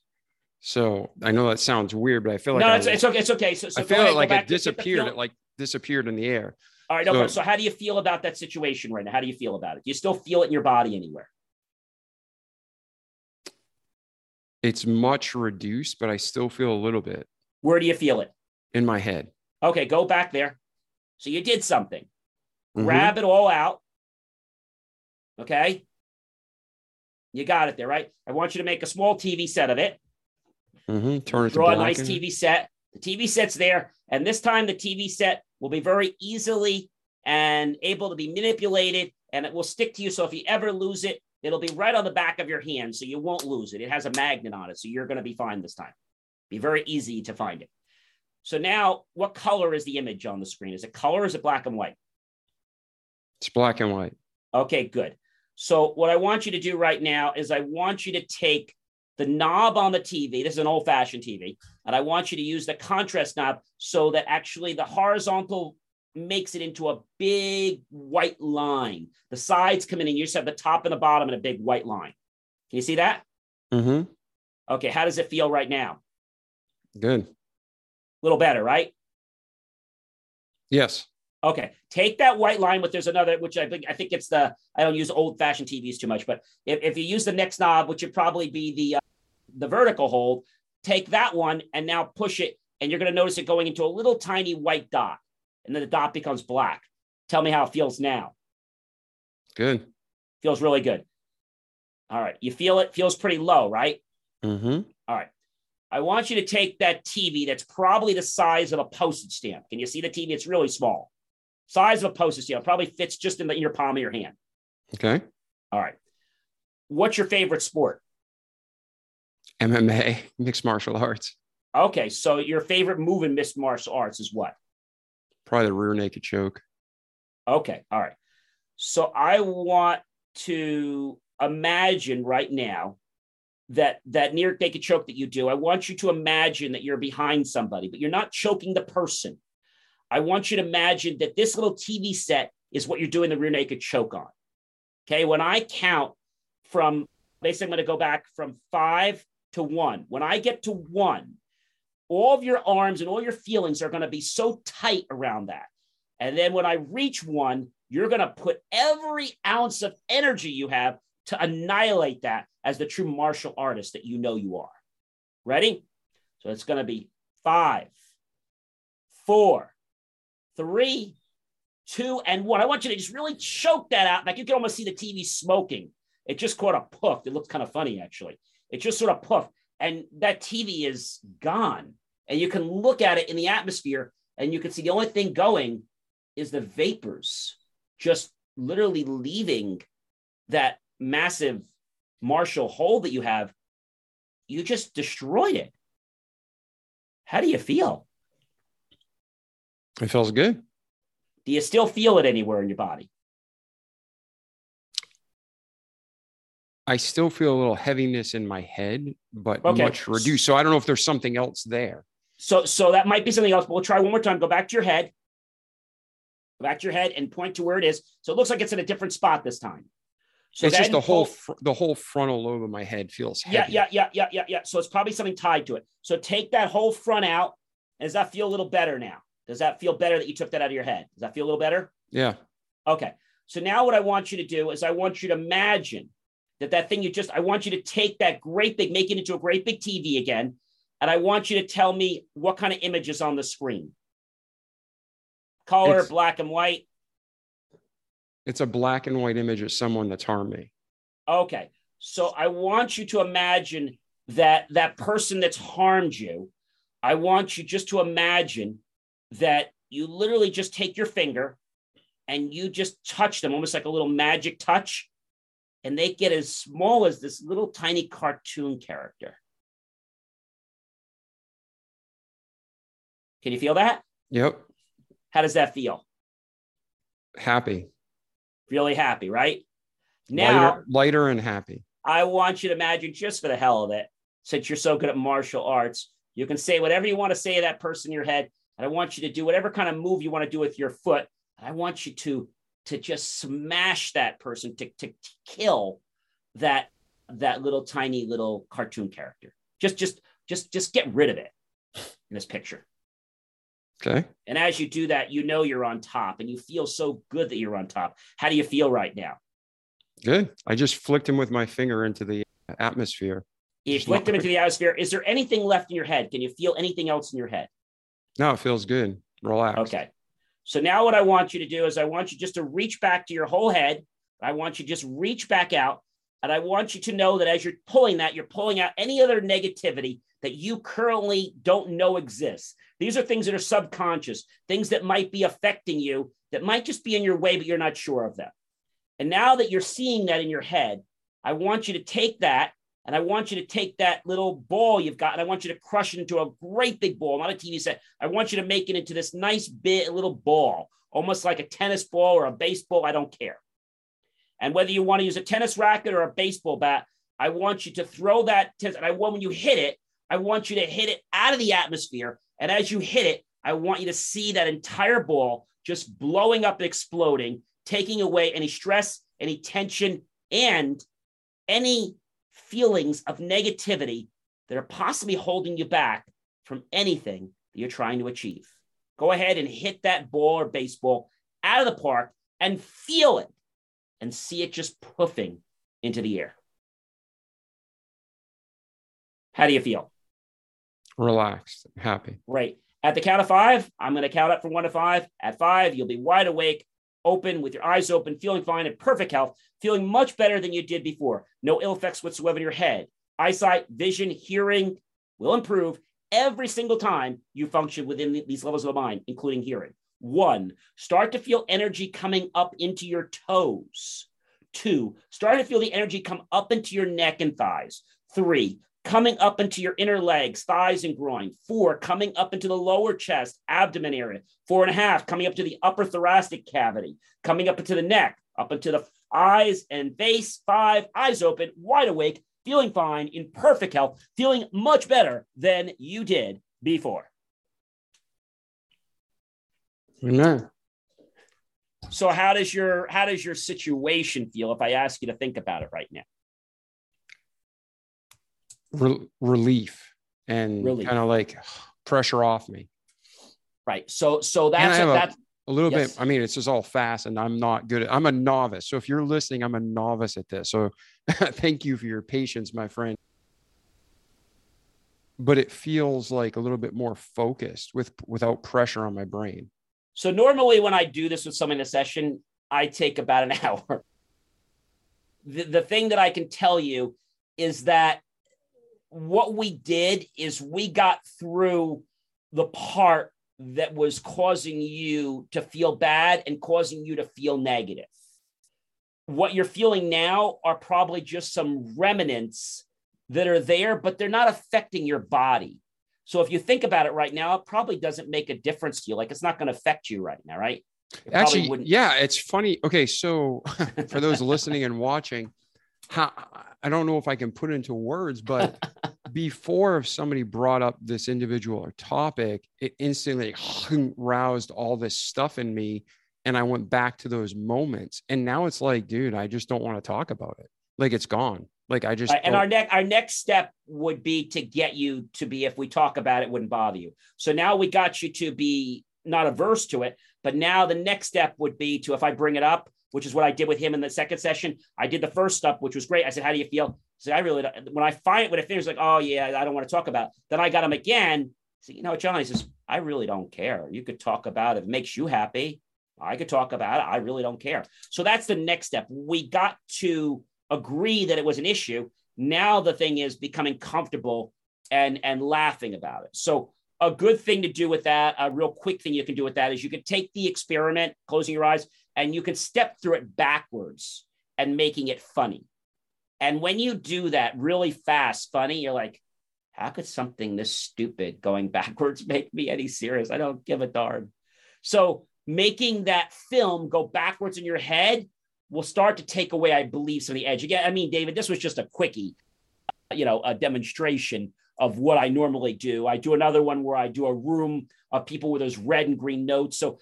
So I know that sounds weird, but I feel like no, I, it's, it's okay. It's okay. So, so I feel ahead, like it disappeared. It like disappeared in the air. All right. No, so, so how do you feel about that situation right now? How do you feel about it? Do you still feel it in your body anywhere? It's much reduced, but I still feel a little bit. Where do you feel it? In my head. Okay, go back there. So you did something. Mm-hmm. Grab it all out. Okay. You got it there, right? I want you to make a small TV set of it. Mm-hmm. Turn it Draw a nice TV set. The TV set's there. And this time the TV set will be very easily and able to be manipulated and it will stick to you. So if you ever lose it, it'll be right on the back of your hand. So you won't lose it. It has a magnet on it. So you're going to be fine this time. Be very easy to find it. So now what color is the image on the screen? Is it color? is it black and white? It's black and white. Okay, good. So what I want you to do right now is I want you to take the knob on the TV. This is an old fashioned TV. And I want you to use the contrast knob so that actually the horizontal makes it into a big white line. The sides come in and you just have the top and the bottom in a big white line. Can you see that? Mm-hmm. Okay. How does it feel right now? Good. A little better, right? Yes. Okay, take that white line, but there's another, which I think I think it's the I don't use old fashioned TVs too much, but if, if you use the next knob, which would probably be the uh, the vertical hold, take that one and now push it, and you're going to notice it going into a little tiny white dot, and then the dot becomes black. Tell me how it feels now. Good. Feels really good. All right, you feel it feels pretty low, right? Mm-hmm. All right. I want you to take that TV that's probably the size of a postage stamp. Can you see the TV? It's really small size of a postage stamp, probably fits just in, the, in your palm of your hand. Okay. All right. What's your favorite sport? MMA, mixed martial arts. Okay, so your favorite move in mixed martial arts is what? Probably the rear naked choke. Okay, all right. So I want to imagine right now that that rear naked choke that you do. I want you to imagine that you're behind somebody, but you're not choking the person. I want you to imagine that this little TV set is what you're doing the rear naked choke on. Okay. When I count from, basically, I'm going to go back from five to one. When I get to one, all of your arms and all your feelings are going to be so tight around that. And then when I reach one, you're going to put every ounce of energy you have to annihilate that as the true martial artist that you know you are. Ready? So it's going to be five, four, three, two, and one. I want you to just really choke that out. Like you can almost see the TV smoking. It just caught a puff. It looks kind of funny, actually. It just sort of puffed. And that TV is gone. And you can look at it in the atmosphere and you can see the only thing going is the vapors just literally leaving that massive Marshall hole that you have. You just destroyed it. How do you feel? It feels good. Do you still feel it anywhere in your body? I still feel a little heaviness in my head, but Okay. much reduced. So I don't know if there's something else there. So, so that might be something else. But we'll try one more time. Go back to your head. Go back to your head and point to where it is. So it looks like it's in a different spot this time. So it's just the whole fr- the whole frontal lobe of my head feels heavy. Yeah, yeah, yeah, yeah, yeah, yeah. So it's probably something tied to it. So take that whole front out. Does that feel a little better now? Does that feel better that you took that out of your head? Does that feel a little better? Yeah. Okay. So now what I want you to do is I want you to imagine that that thing you just, I want you to take that great big, make it into a great big TV again. And I want you to tell me what kind of image is on the screen. Color, It's- black and white. It's a black and white image of someone that's harmed me. Okay. So I want you to imagine that that person that's harmed you, I want you just to imagine that you literally just take your finger and you just touch them almost like a little magic touch and they get as small as this little tiny cartoon character. Can you feel that? Yep. How does that feel? Happy. Really happy, right? Now, lighter, lighter and happy. I want you to imagine, just for the hell of it, since you're so good at martial arts, you can say whatever you want to say to that person in your head. And I want you to do whatever kind of move you want to do with your foot. And I want you to, to just smash that person, to, to, to kill that, that little tiny little cartoon character. Just, just, just, just get rid of it in this picture. Okay. And as you do that, you know you're on top and you feel so good that you're on top. How do you feel right now? Good. I just flicked him with my finger into the atmosphere. You Just flicked him into the atmosphere. Is there anything left in your head? Can you feel anything else in your head? No, it feels good. Relax. Okay. So now what I want you to do is I want you just to reach back to your whole head. I want you to just reach back out. And I want you to know that as you're pulling that, you're pulling out any other negativity that you currently don't know exists. These are things that are subconscious, things that might be affecting you that might just be in your way, but you're not sure of them. And now that you're seeing that in your head, I want you to take that and I want you to take that little ball you've got and I want you to crush it into a great big ball, not a TV set. I want you to make it into this nice big little ball, almost like a tennis ball or a baseball. I don't care. And whether you want to use a tennis racket or a baseball bat, I want you to throw that. Tennis, and I want when you hit it, I want you to hit it out of the atmosphere. And as you hit it, I want you to see that entire ball just blowing up, exploding, taking away any stress, any tension, and any feelings of negativity that are possibly holding you back from anything that you're trying to achieve. Go ahead and hit that ball or baseball out of the park and feel it and see it just puffing into the air. How do you feel? Relaxed, happy. Right. At the count of five, I'm going to count up from one to five. At five, you'll be wide awake, open, with your eyes open, feeling fine, in perfect health, feeling much better than you did before. No ill effects whatsoever in your head. Eyesight, vision, hearing will improve every single time you function within these levels of the mind, including hearing. One, start to feel energy coming up into your toes. Two, start to feel the energy come up into your neck and thighs. Three, coming up into your inner legs, thighs and groin. Four, coming up into the lower chest, abdomen area. Four and a half, coming up to the upper thoracic cavity, coming up into the neck, up into the eyes and face. Five, eyes open, wide awake, feeling fine, in perfect health, feeling much better than you did before. Amen. So how does your how does your situation feel if I ask you to think about it right now? Re- relief and Relief. kind of like pressure off me. Right. So so that's a- that's A little Yes. bit. I mean, it's just all fast, and I'm not good. At, I'm a novice. So if you're listening, I'm a novice at this. So thank you for your patience, my friend. But it feels like a little bit more focused with without pressure on my brain. So normally when I do this with someone in a session, I take about an hour. The, the thing that I can tell you is that what we did is we got through the part that was causing you to feel bad and causing you to feel negative. What you're feeling now are probably just some remnants that are there, but they're not affecting your body. So if you think about it right now, it probably doesn't make a difference to you. Like it's not going to affect you right now, right? It Actually, yeah, it's funny. Okay, so for those listening and watching, how I don't know if I can put it into words, but before if somebody brought up this individual or topic, it instantly roused all this stuff in me. And I went back to those moments. And now it's like, dude, I just don't want to talk about it. Like it's gone. Like I just and don't- our next our next step would be to get you to be if we talk about it wouldn't bother you. So now we got you to be not averse to it, but now the next step would be to if I bring it up, which is what I did with him in the second session. I did the first step, which was great. I said, "How do you feel?" I said, "I really." Don't. When I find it, when it finishes, like, "Oh yeah, I don't want to talk about." It. Then I got him again. Said, "You know, John," he says, "I really don't care. You could talk about it. If it makes you happy. I could talk about it. I really don't care." So that's the next step. We got to agree that it was an issue. Now the thing is becoming comfortable and and laughing about it. So a good thing to do with that, a real quick thing you can do with that is you can take the experiment, closing your eyes, and you can step through it backwards and making it funny. And when you do that really fast, funny, you're like, how could something this stupid going backwards make me any serious? I don't give a darn. So making that film go backwards in your head will start to take away, I believe, some of the edge. Again, I mean, David, this was just a quickie, uh, you know, a demonstration of what I normally do. I do another one where I do a room of people with those red and green notes. So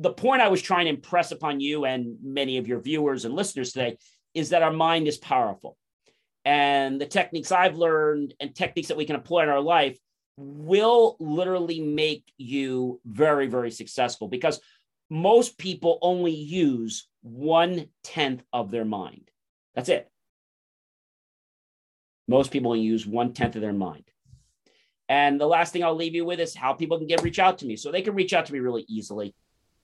the point I was trying to impress upon you and many of your viewers and listeners today is that our mind is powerful. And the techniques I've learned and techniques that we can employ in our life will literally make you very, very successful because most people only use one tenth of their mind. That's it. Most people only use one tenth of their mind. And the last thing I'll leave you with is how people can get reach out to me. So they can reach out to me really easily.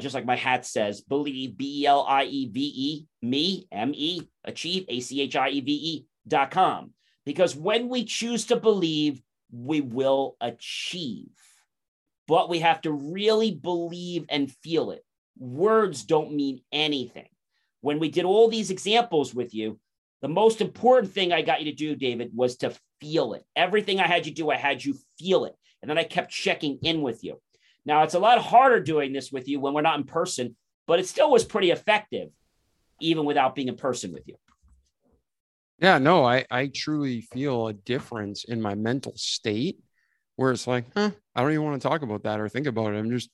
Just like my hat says, believe, B E L I E V E, me, M E, achieve, A C H I E V E dot com. Because when we choose to believe, we will achieve. But we have to really believe and feel it. Words don't mean anything. When we did all these examples with you, the most important thing I got you to do, David, was to feel it. Everything I had you do, I had you feel it. And then I kept checking in with you. Now, it's a lot harder doing this with you when we're not in person, but it still was pretty effective, even without being in person with you. Yeah, no, I, I truly feel a difference in my mental state where it's like, huh, I don't even want to talk about that or think about it. I'm just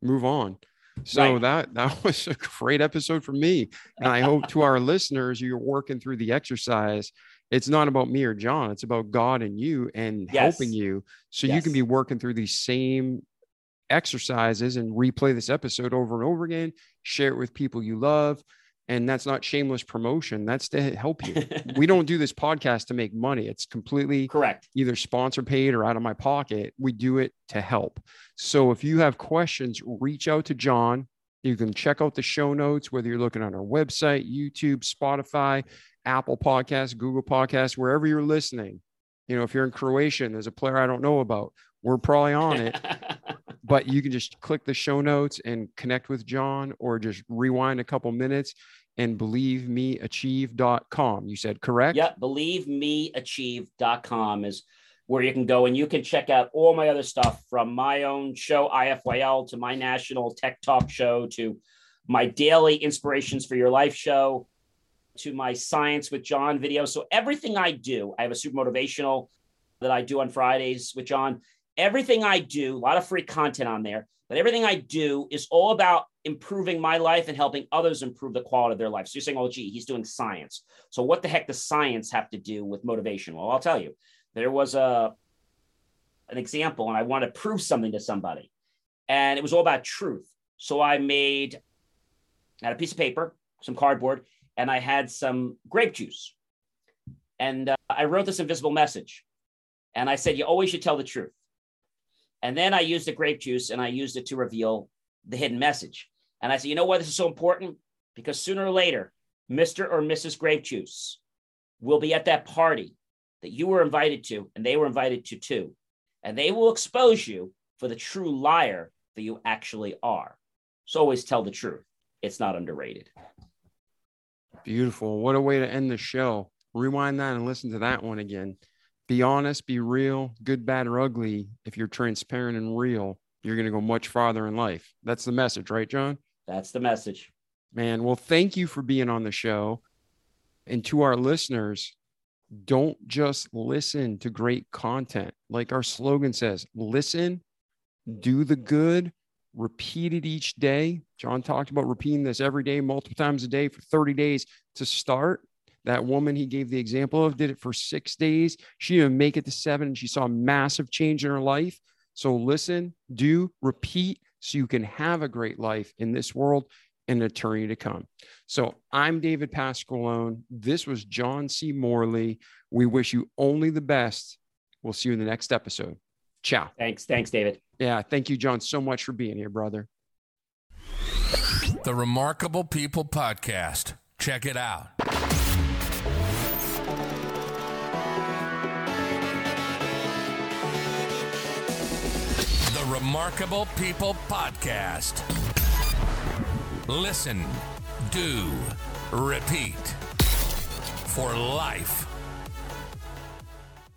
move on. So right. that that was a great episode for me. And I hope to our listeners, you're working through the exercise. It's not about me or John, it's about God and you and yes. helping you. So yes. you can be working through these same exercises and replay this episode over and over again, share it with people you love. And that's not shameless promotion. That's to help you. we don't do this podcast to make money. It's completely correct, either sponsor paid or out of my pocket. We do it to help. So if you have questions, reach out to John. You can check out the show notes, whether you're looking on our website, YouTube, Spotify, Apple Podcasts, Google Podcasts, wherever you're listening. You know, if you're in Croatia and there's a player I don't know about, we're probably on it. but you can just click the show notes and connect with John or just rewind a couple minutes and believemeachieve.com. You said correct? Yeah, believemeachieve.com is where you can go and you can check out all my other stuff from my own show, IFYL, to my national tech talk show, to my daily inspirations for your life show, to my science with John video. So everything I do, I have a super motivational that I do on Fridays with John everything I do, a lot of free content on there, but everything I do is all about improving my life and helping others improve the quality of their life. So you're saying, oh, gee, he's doing science. So what the heck does science have to do with motivation? Well, I'll tell you, there was a an example, and I want to prove something to somebody, and it was all about truth. So I made I had a piece of paper, some cardboard, and I had some grape juice, and uh, I wrote this invisible message, and I said, you always should tell the truth. And then I used the grape juice and I used it to reveal the hidden message. And I said, you know why this is so important? Because sooner or later, Mr. or Mrs. Grape Juice will be at that party that you were invited to and they were invited to too. And they will expose you for the true liar that you actually are. So always tell the truth. It's not underrated. Beautiful. What a way to end the show. Rewind that and listen to that one again be honest, be real, good, bad, or ugly. If you're transparent and real, you're going to go much farther in life. That's the message, right, John? That's the message. Man, well, thank you for being on the show. And to our listeners, don't just listen to great content. Like our slogan says, listen, do the good, repeat it each day. John talked about repeating this every day, multiple times a day for 30 days to start. That woman he gave the example of did it for six days. She didn't make it to seven and she saw a massive change in her life. So listen, do, repeat so you can have a great life in this world and an eternity to come. So I'm David Pasqualone. This was John C. Morley. We wish you only the best. We'll see you in the next episode. Ciao. Thanks. Thanks, David. Yeah. Thank you, John, so much for being here, brother. The Remarkable People Podcast. Check it out. Remarkable People Podcast. Listen, do, repeat for life.